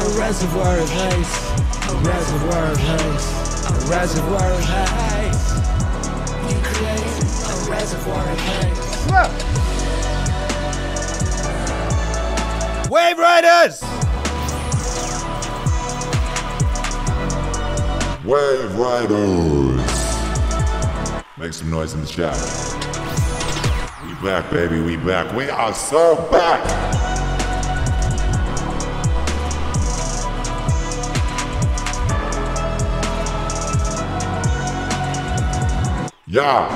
A reservoir of ice. A reservoir of ice. A reservoir of ice. You create a reservoir of ice. Wave Riders! Wave Riders! Make some noise in the chat. We back, baby, we back. We are so back! Yeah.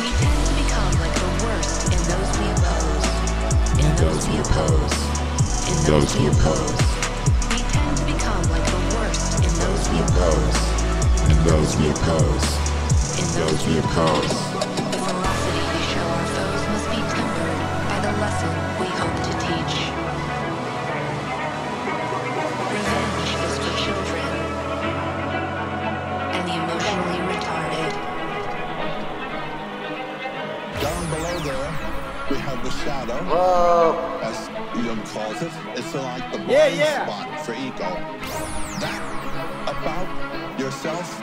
We tend to become like the worst in those we oppose. In, in those, those we oppose. In those we oppose. We tend to become like the worst in those we oppose. In those we oppose. In those we oppose. Ego. That about yourself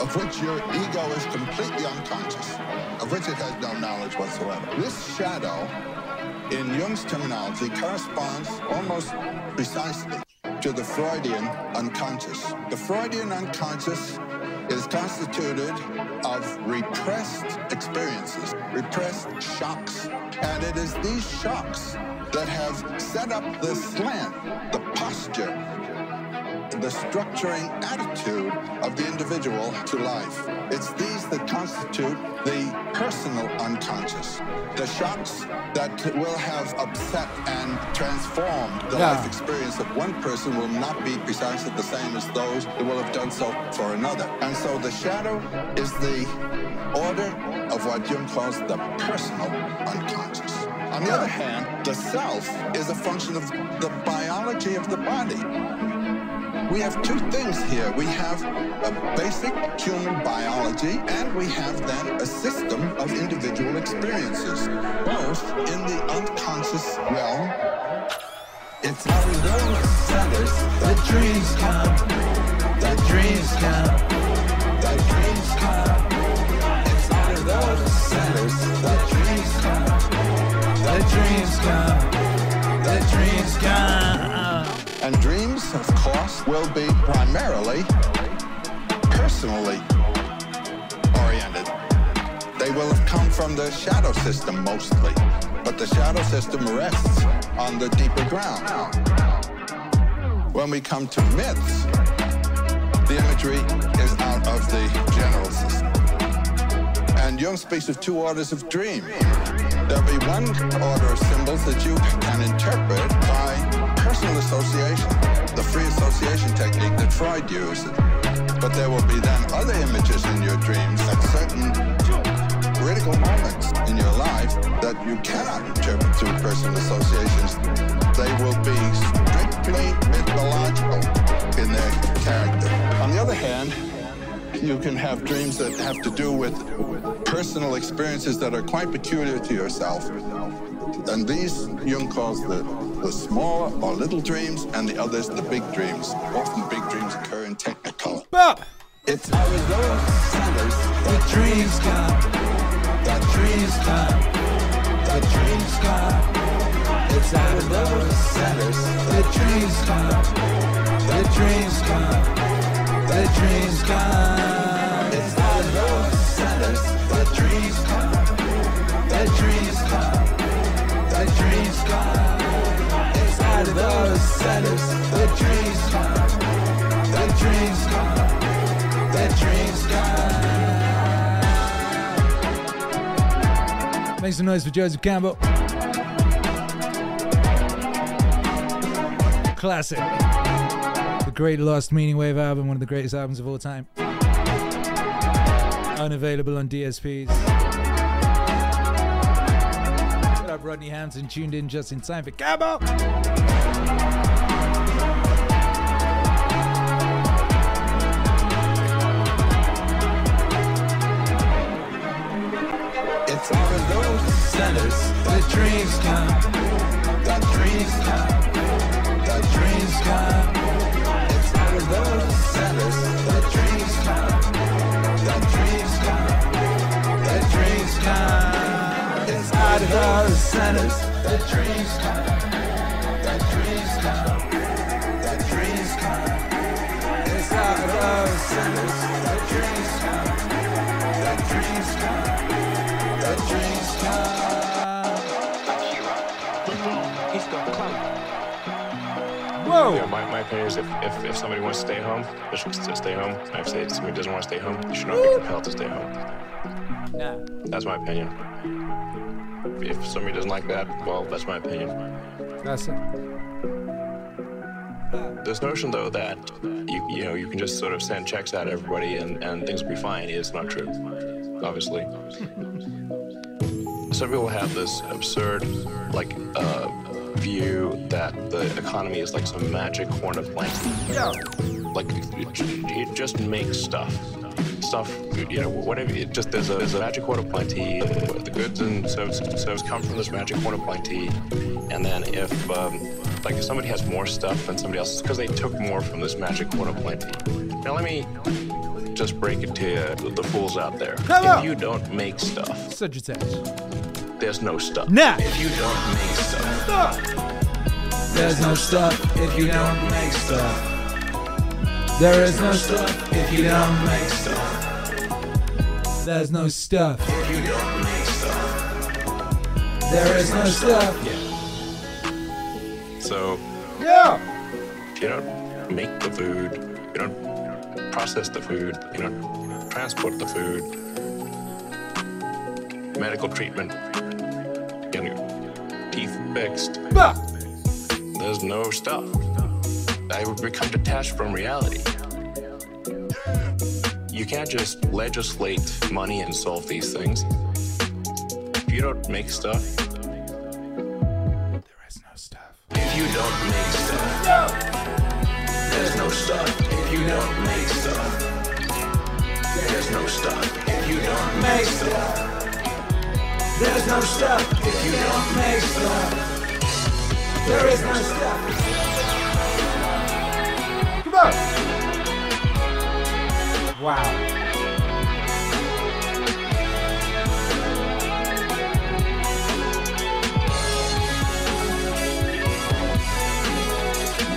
of which your ego is completely unconscious, of which it has no knowledge whatsoever. This shadow, in Jung's terminology, corresponds almost precisely to the Freudian unconscious. The Freudian unconscious is constituted of repressed experiences, repressed shocks. And it is these shocks that have set up the slant, the posture, the structuring attitude of the individual to life. It's these that constitute the personal unconscious, the shocks that will have upset and transformed the Yeah. life experience of one person will not be precisely the same as those that will have done so for another. And so the shadow is the order of what Jung calls the personal unconscious. On the other hand, the self is a function of the biology of the body. We have two things here. We have a basic human biology, and we have then a system of individual experiences, both in the unconscious realm. It's of those centers that dreams come, that dreams come, that dreams come. It's out of those centers that dreams come, that dreams come, that dreams come. And dreams, of course, will be primarily personally oriented. They will have come from the shadow system mostly, but the shadow system rests on the deeper ground. When we come to myths, the imagery is out of the general system. And Jung speaks of two orders of dream. There'll be one order of symbols that you can interpret by personal association, the free association technique that Freud used. But there will be then other images in your dreams at certain critical moments in your life that you cannot interpret through personal associations. They will be strictly mythological in their character. On the other hand, you can have dreams that have to do with personal experiences that are quite peculiar to yourself. And these Jung calls the, the small or little dreams, and the others the big dreams. Often big dreams occur in technicolor. It's out of those centers that dreams come, that dreams come, that dreams come. It's out of those centers that dreams that dreams that dreams come. It's out of those centers that dreams that dreams that dreams. It's out of those centers Make some noise for Joseph Campbell. Classic. The great Lost Meaning Wave album, one of the greatest albums of all time. Unavailable on DSPs. What up, Rodney Hampton? Tuned in just in time for Campbell. It's out of those centers that dreams come, that dreams come, that dreams come. It's out of those centers It's out centers that dreams come, that dreams come, that dreams come. It's out of centers that dreams come, that dreams come. That dreams He's got clout. Whoa! Yeah, my, my opinion is if, if, if somebody wants to stay home, they should stay home. And if they, somebody doesn't want to stay home, they should not be compelled to stay home. Nah. That's my opinion. If, somebody doesn't like that, well, that's my opinion. That's it. This notion, though, that you you know you can just sort of send checks out to everybody and, and things will be fine is not true. Obviously, some people have this absurd like uh, view that the economy is like some magic horn of plenty. Yeah. Like it, just makes stuff. stuff, you know, whatever. It just there's a, there's a magic word appointee. The goods and services, services come from this magic word plenty. and then if um, like if somebody has more stuff than somebody else, because they took more from this magic word plenty. Now let me just break it to you, the fools out there. Come if you don't make stuff, Sagittarius. there's no stuff. Nah. If you don't make stuff, There's no stuff if you don't make stuff. There is no stuff if you don't make stuff. There's no stuff if you don't make stuff. There is no stuff. Yeah. So Yeah. if you don't make the food, you don't process the food, you don't transport the food, medical treatment, getting your teeth fixed, Bah. there's no stuff. I would become detached from reality. You can't just legislate money and solve these things. If you don't make stuff, There is no stuff. if you don't make stuff, there's no stuff. If you don't make stuff, there's no stuff. If you don't make stuff, There's no stuff if you don't make stuff. There is no stuff. Wow.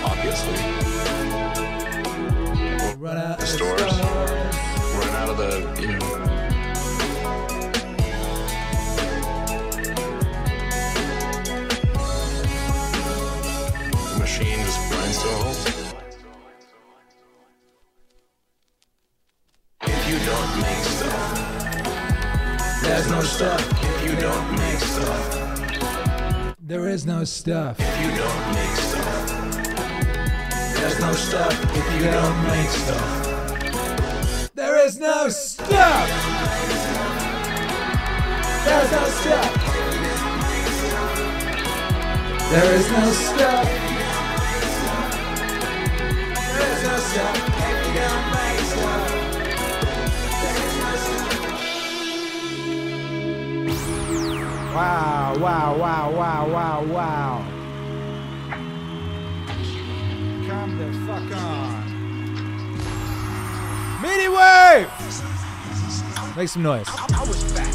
obviously, Run out of stores There is no stuff. if you don't make stuff, There's no stuff if you don't make stuff. There is no stuff. There's no stuff. There is no stuff. There is no stuff if you don't make stuff. Wow, wow, wow, wow, wow, wow. Come the fuck on. Mini wave! Make some noise. I was fat.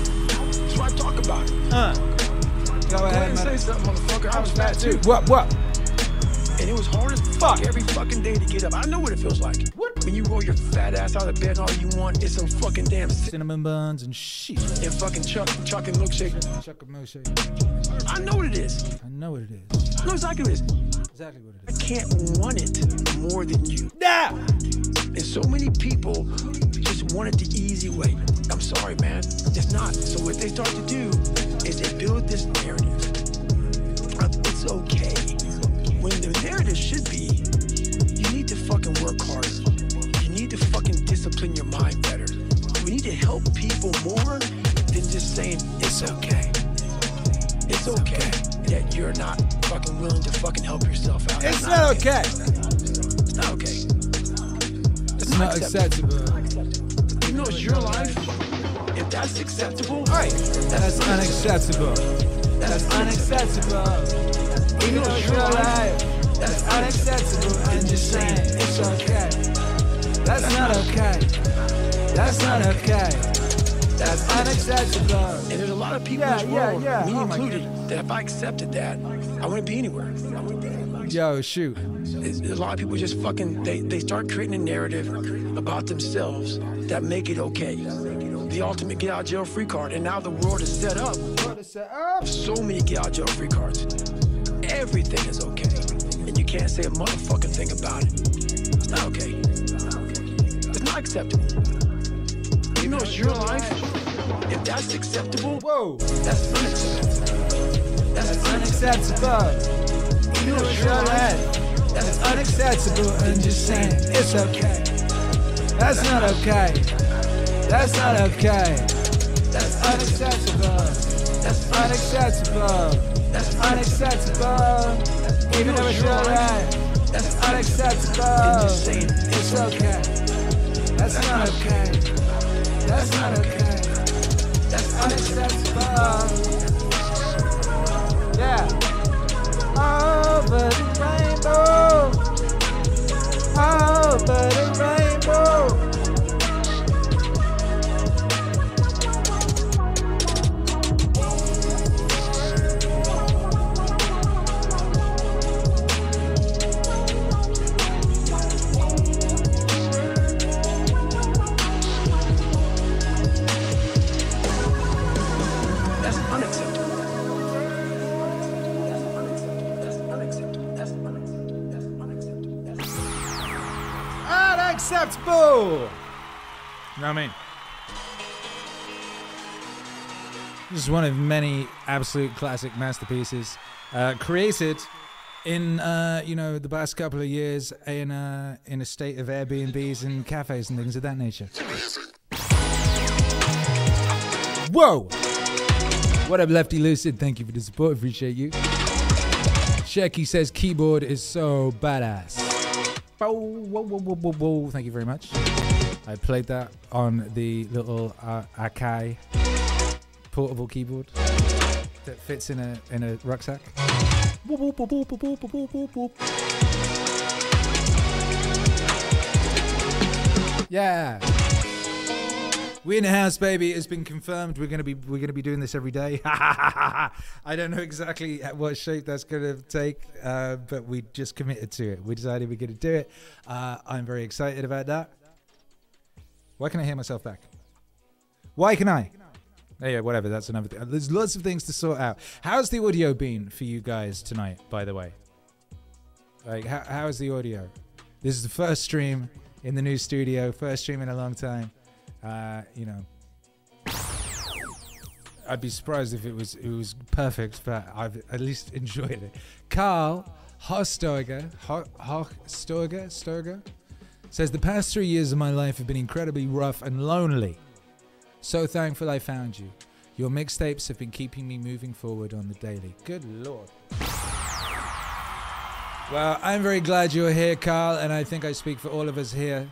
So I talk about it. Uh. Go Go ahead ahead, and say man. something, motherfucker. I was fat too. What, what? And it was hard as fuck every fucking day to get up. I know what it feels like. What? When you roll your fat ass out of bed all you want is some fucking damn cinnamon buns and shit. And fucking chuck, chuck and milkshake. Chuck and milkshake. I know what it is. I know what it is. I know exactly what it is. Exactly what it is. I can't want it more than you. Yeah. And so many people just want it the easy way. I'm sorry, man. It's not. So what they start to do is they build this narrative. It's okay. When the narrative should be, you need to fucking work harder. You need to fucking discipline your mind better. We need to help people more than just saying it's okay. It's okay that you're not fucking willing to fucking help yourself out. It's That's not okay. It's not okay. It's not acceptable. You know, it's your life. If that's acceptable, That's unacceptable. That's unacceptable. You know, it's your life. That's unacceptable. I'm just saying it's okay. That's not okay. That's not okay. That's unacceptable. And there's a lot of people Yeah, in this yeah, world, yeah. me Oh included, that if I accepted that, I wouldn't be anywhere. I wouldn't be anywhere. Yo, shoot. There's a lot of people just fucking, they, they start creating a narrative about themselves that make it okay. The ultimate get out jail free card. And now the world is set up. So many get out jail free cards. Everything is okay. And you can't say a motherfucking thing about it. It's not okay. It's not acceptable. You know it's your life. If that's acceptable, whoa, that's unacceptable. That's unacceptable. You know it's your life. That's unacceptable. I'm just saying it's okay. That's not okay. That's not okay. That's unacceptable. That's unacceptable. That's unacceptable. Even though it's your life. That's unacceptable. It's okay. That's not okay. That's not okay. That's unacceptable. Yeah. Over the rainbow. Over Unacceptable. You know what I mean? This is one of many absolute classic masterpieces uh, created in uh, you know the past couple of years in uh, in a state of Airbnbs and cafes and things of that nature. Whoa! What up, Lefty Lucid? Thank you for the support. Appreciate you. Shecky says keyboard is so badass. Whoa, whoa, whoa, whoa, whoa. Thank you very much. I played that on the little uh, Akai portable keyboard that fits in a in a rucksack. Whoop, We in the house, baby. It's been confirmed. We're gonna be we're gonna be doing this every day. [LAUGHS] I don't know exactly what shape that's gonna take, uh, but we just committed to it. We decided we're gonna do it. Uh, I'm very excited about that. Why can I hear myself back? Why can I? Yeah, whatever. That's another thing. There's lots of things to sort out. How's the audio been for you guys tonight? By the way, like how how's the audio? This is the first stream in the new studio. First stream in a long time. Uh, you know, I'd be surprised if it was it was perfect, but I've at least enjoyed it. Carl Hostoiger, Ho- Hostoiger, Stoiger, says the past three years of my life have been incredibly rough and lonely. So thankful I found you. Your mixtapes have been keeping me moving forward on the daily. Good lord. Well, I'm very glad you're here, Carl, and I think I speak for all of us here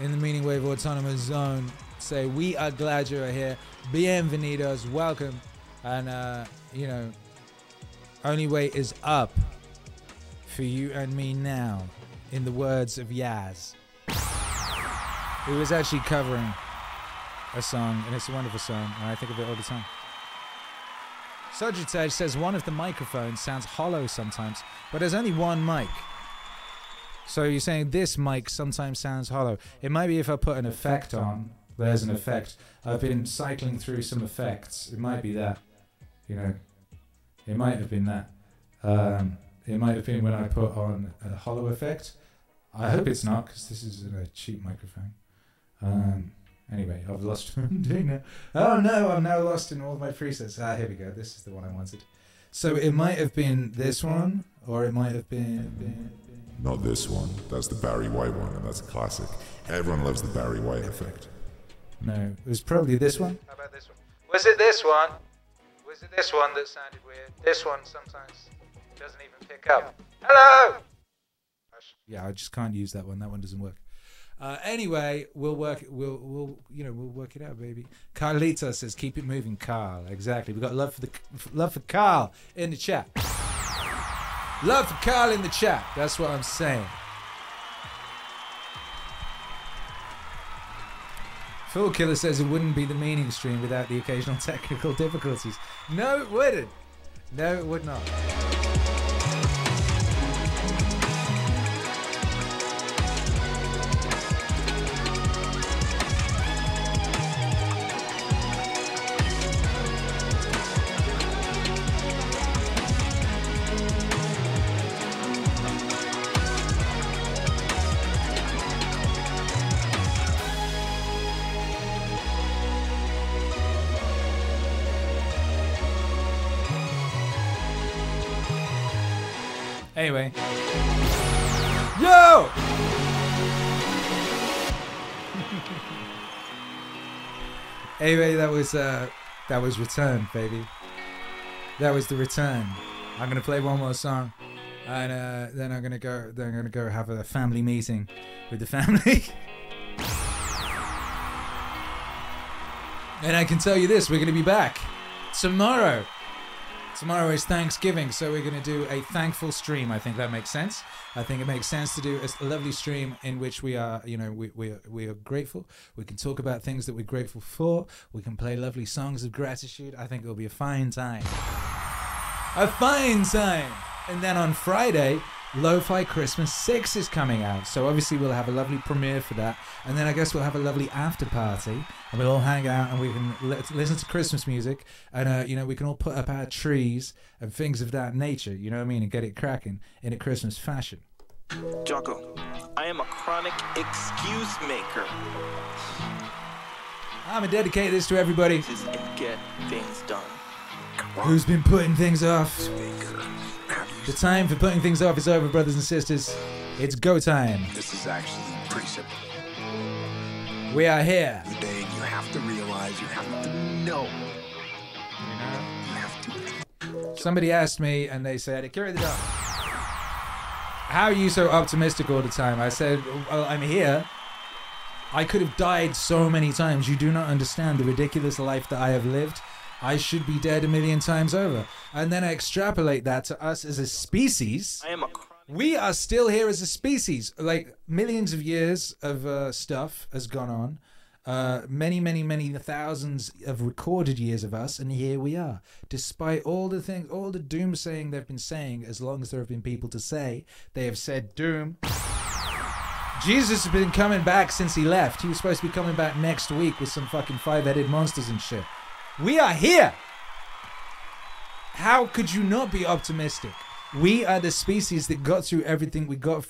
in the Meaning Wave Autonomous Zone. Say, we are glad you're here. Bienvenidos, welcome. And, uh, you know, only way is up for you and me now, in the words of Yazz. Who was actually covering a song, and it's a wonderful song, and I think of it all the time. Sagittarius says one of the microphones sounds hollow sometimes, but there's only one mic. So you're saying this mic sometimes sounds hollow. It might be if I put an effect on. There's an effect. I've been cycling through some effects. It might be that. You know, it might have been that. Um, it might have been when I put on a hollow effect. I hope it's not because this is a cheap microphone. Um, anyway, I've lost [LAUGHS] now. Oh no, I'm now lost in all my presets. Ah, here we go. This is the one I wanted. So it might have been this one, or it might have been. Been Not this one. That's the Barry White one, and that's a classic. Everyone loves the Barry White effect. no, it was probably this one. How about this one? Was it this one? Was it this one that sounded weird? This one sometimes doesn't even pick up. Hello. Yeah, I just can't use that one. That one doesn't work. Uh, anyway, we'll work. We'll we'll you know we'll work it out, baby. Carlita says, "Keep it moving, Carl." Exactly. We got love for the love for Carl in the chat. Love for Carl in the chat. That's what I'm saying. Fool Killer says it wouldn't be the meaning stream without the occasional [LAUGHS] technical difficulties. No, it wouldn't. No, it would not. Anyway. Yo! anyway, that was uh that was return, baby. That was the return. I'm gonna play one more song. And uh, then I'm gonna go then I'm gonna go have a family meeting with the family. [LAUGHS] And I can tell you this: we're to be back tomorrow. Tomorrow is Thanksgiving, so we're going to do a thankful stream. I think that makes sense. I think it makes sense to do a lovely stream in which we are, you know, we, we, are, we are grateful. We can talk about things that we're grateful for. We can play lovely songs of gratitude. I think it'll be a fine time. A fine time. And then on Friday, Lo-Fi Christmas 6 is coming out. So obviously we'll have a lovely premiere for that. And then I guess we'll have a lovely after party. And we'll all hang out and we can li- listen to Christmas music. And, uh, you know, we can all put up our trees and things of that nature, you know what I mean? And get it cracking in a Christmas fashion. Jocko, I am a chronic excuse maker. I'm going to dedicate this to everybody And get things done. who's been putting things off. The time for putting things off is over, brothers and sisters. It's go time. This is actually pretty simple. We are here. The day you have to realize, you have to know. You have to. Somebody asked me, and they said, "Akira the Don." How are you so optimistic all the time? I said, "Well, I'm here. I could have died so many times. You do not understand the ridiculous life that I have lived. I should be dead a million times over." And then I extrapolate that to us as a species. I am a We are still here as a species. Like millions of years of uh, stuff has gone on. Uh, many, many, many thousands of recorded years of us, and here we are. Despite all the things, all the doom saying they've been saying, as long as there have been people to say, they have said doom. Jesus has been coming back since he left. He was supposed to be coming back next week with some fucking five-headed monsters and shit. We are here. How could you not be optimistic? We are the species that got through everything we got through.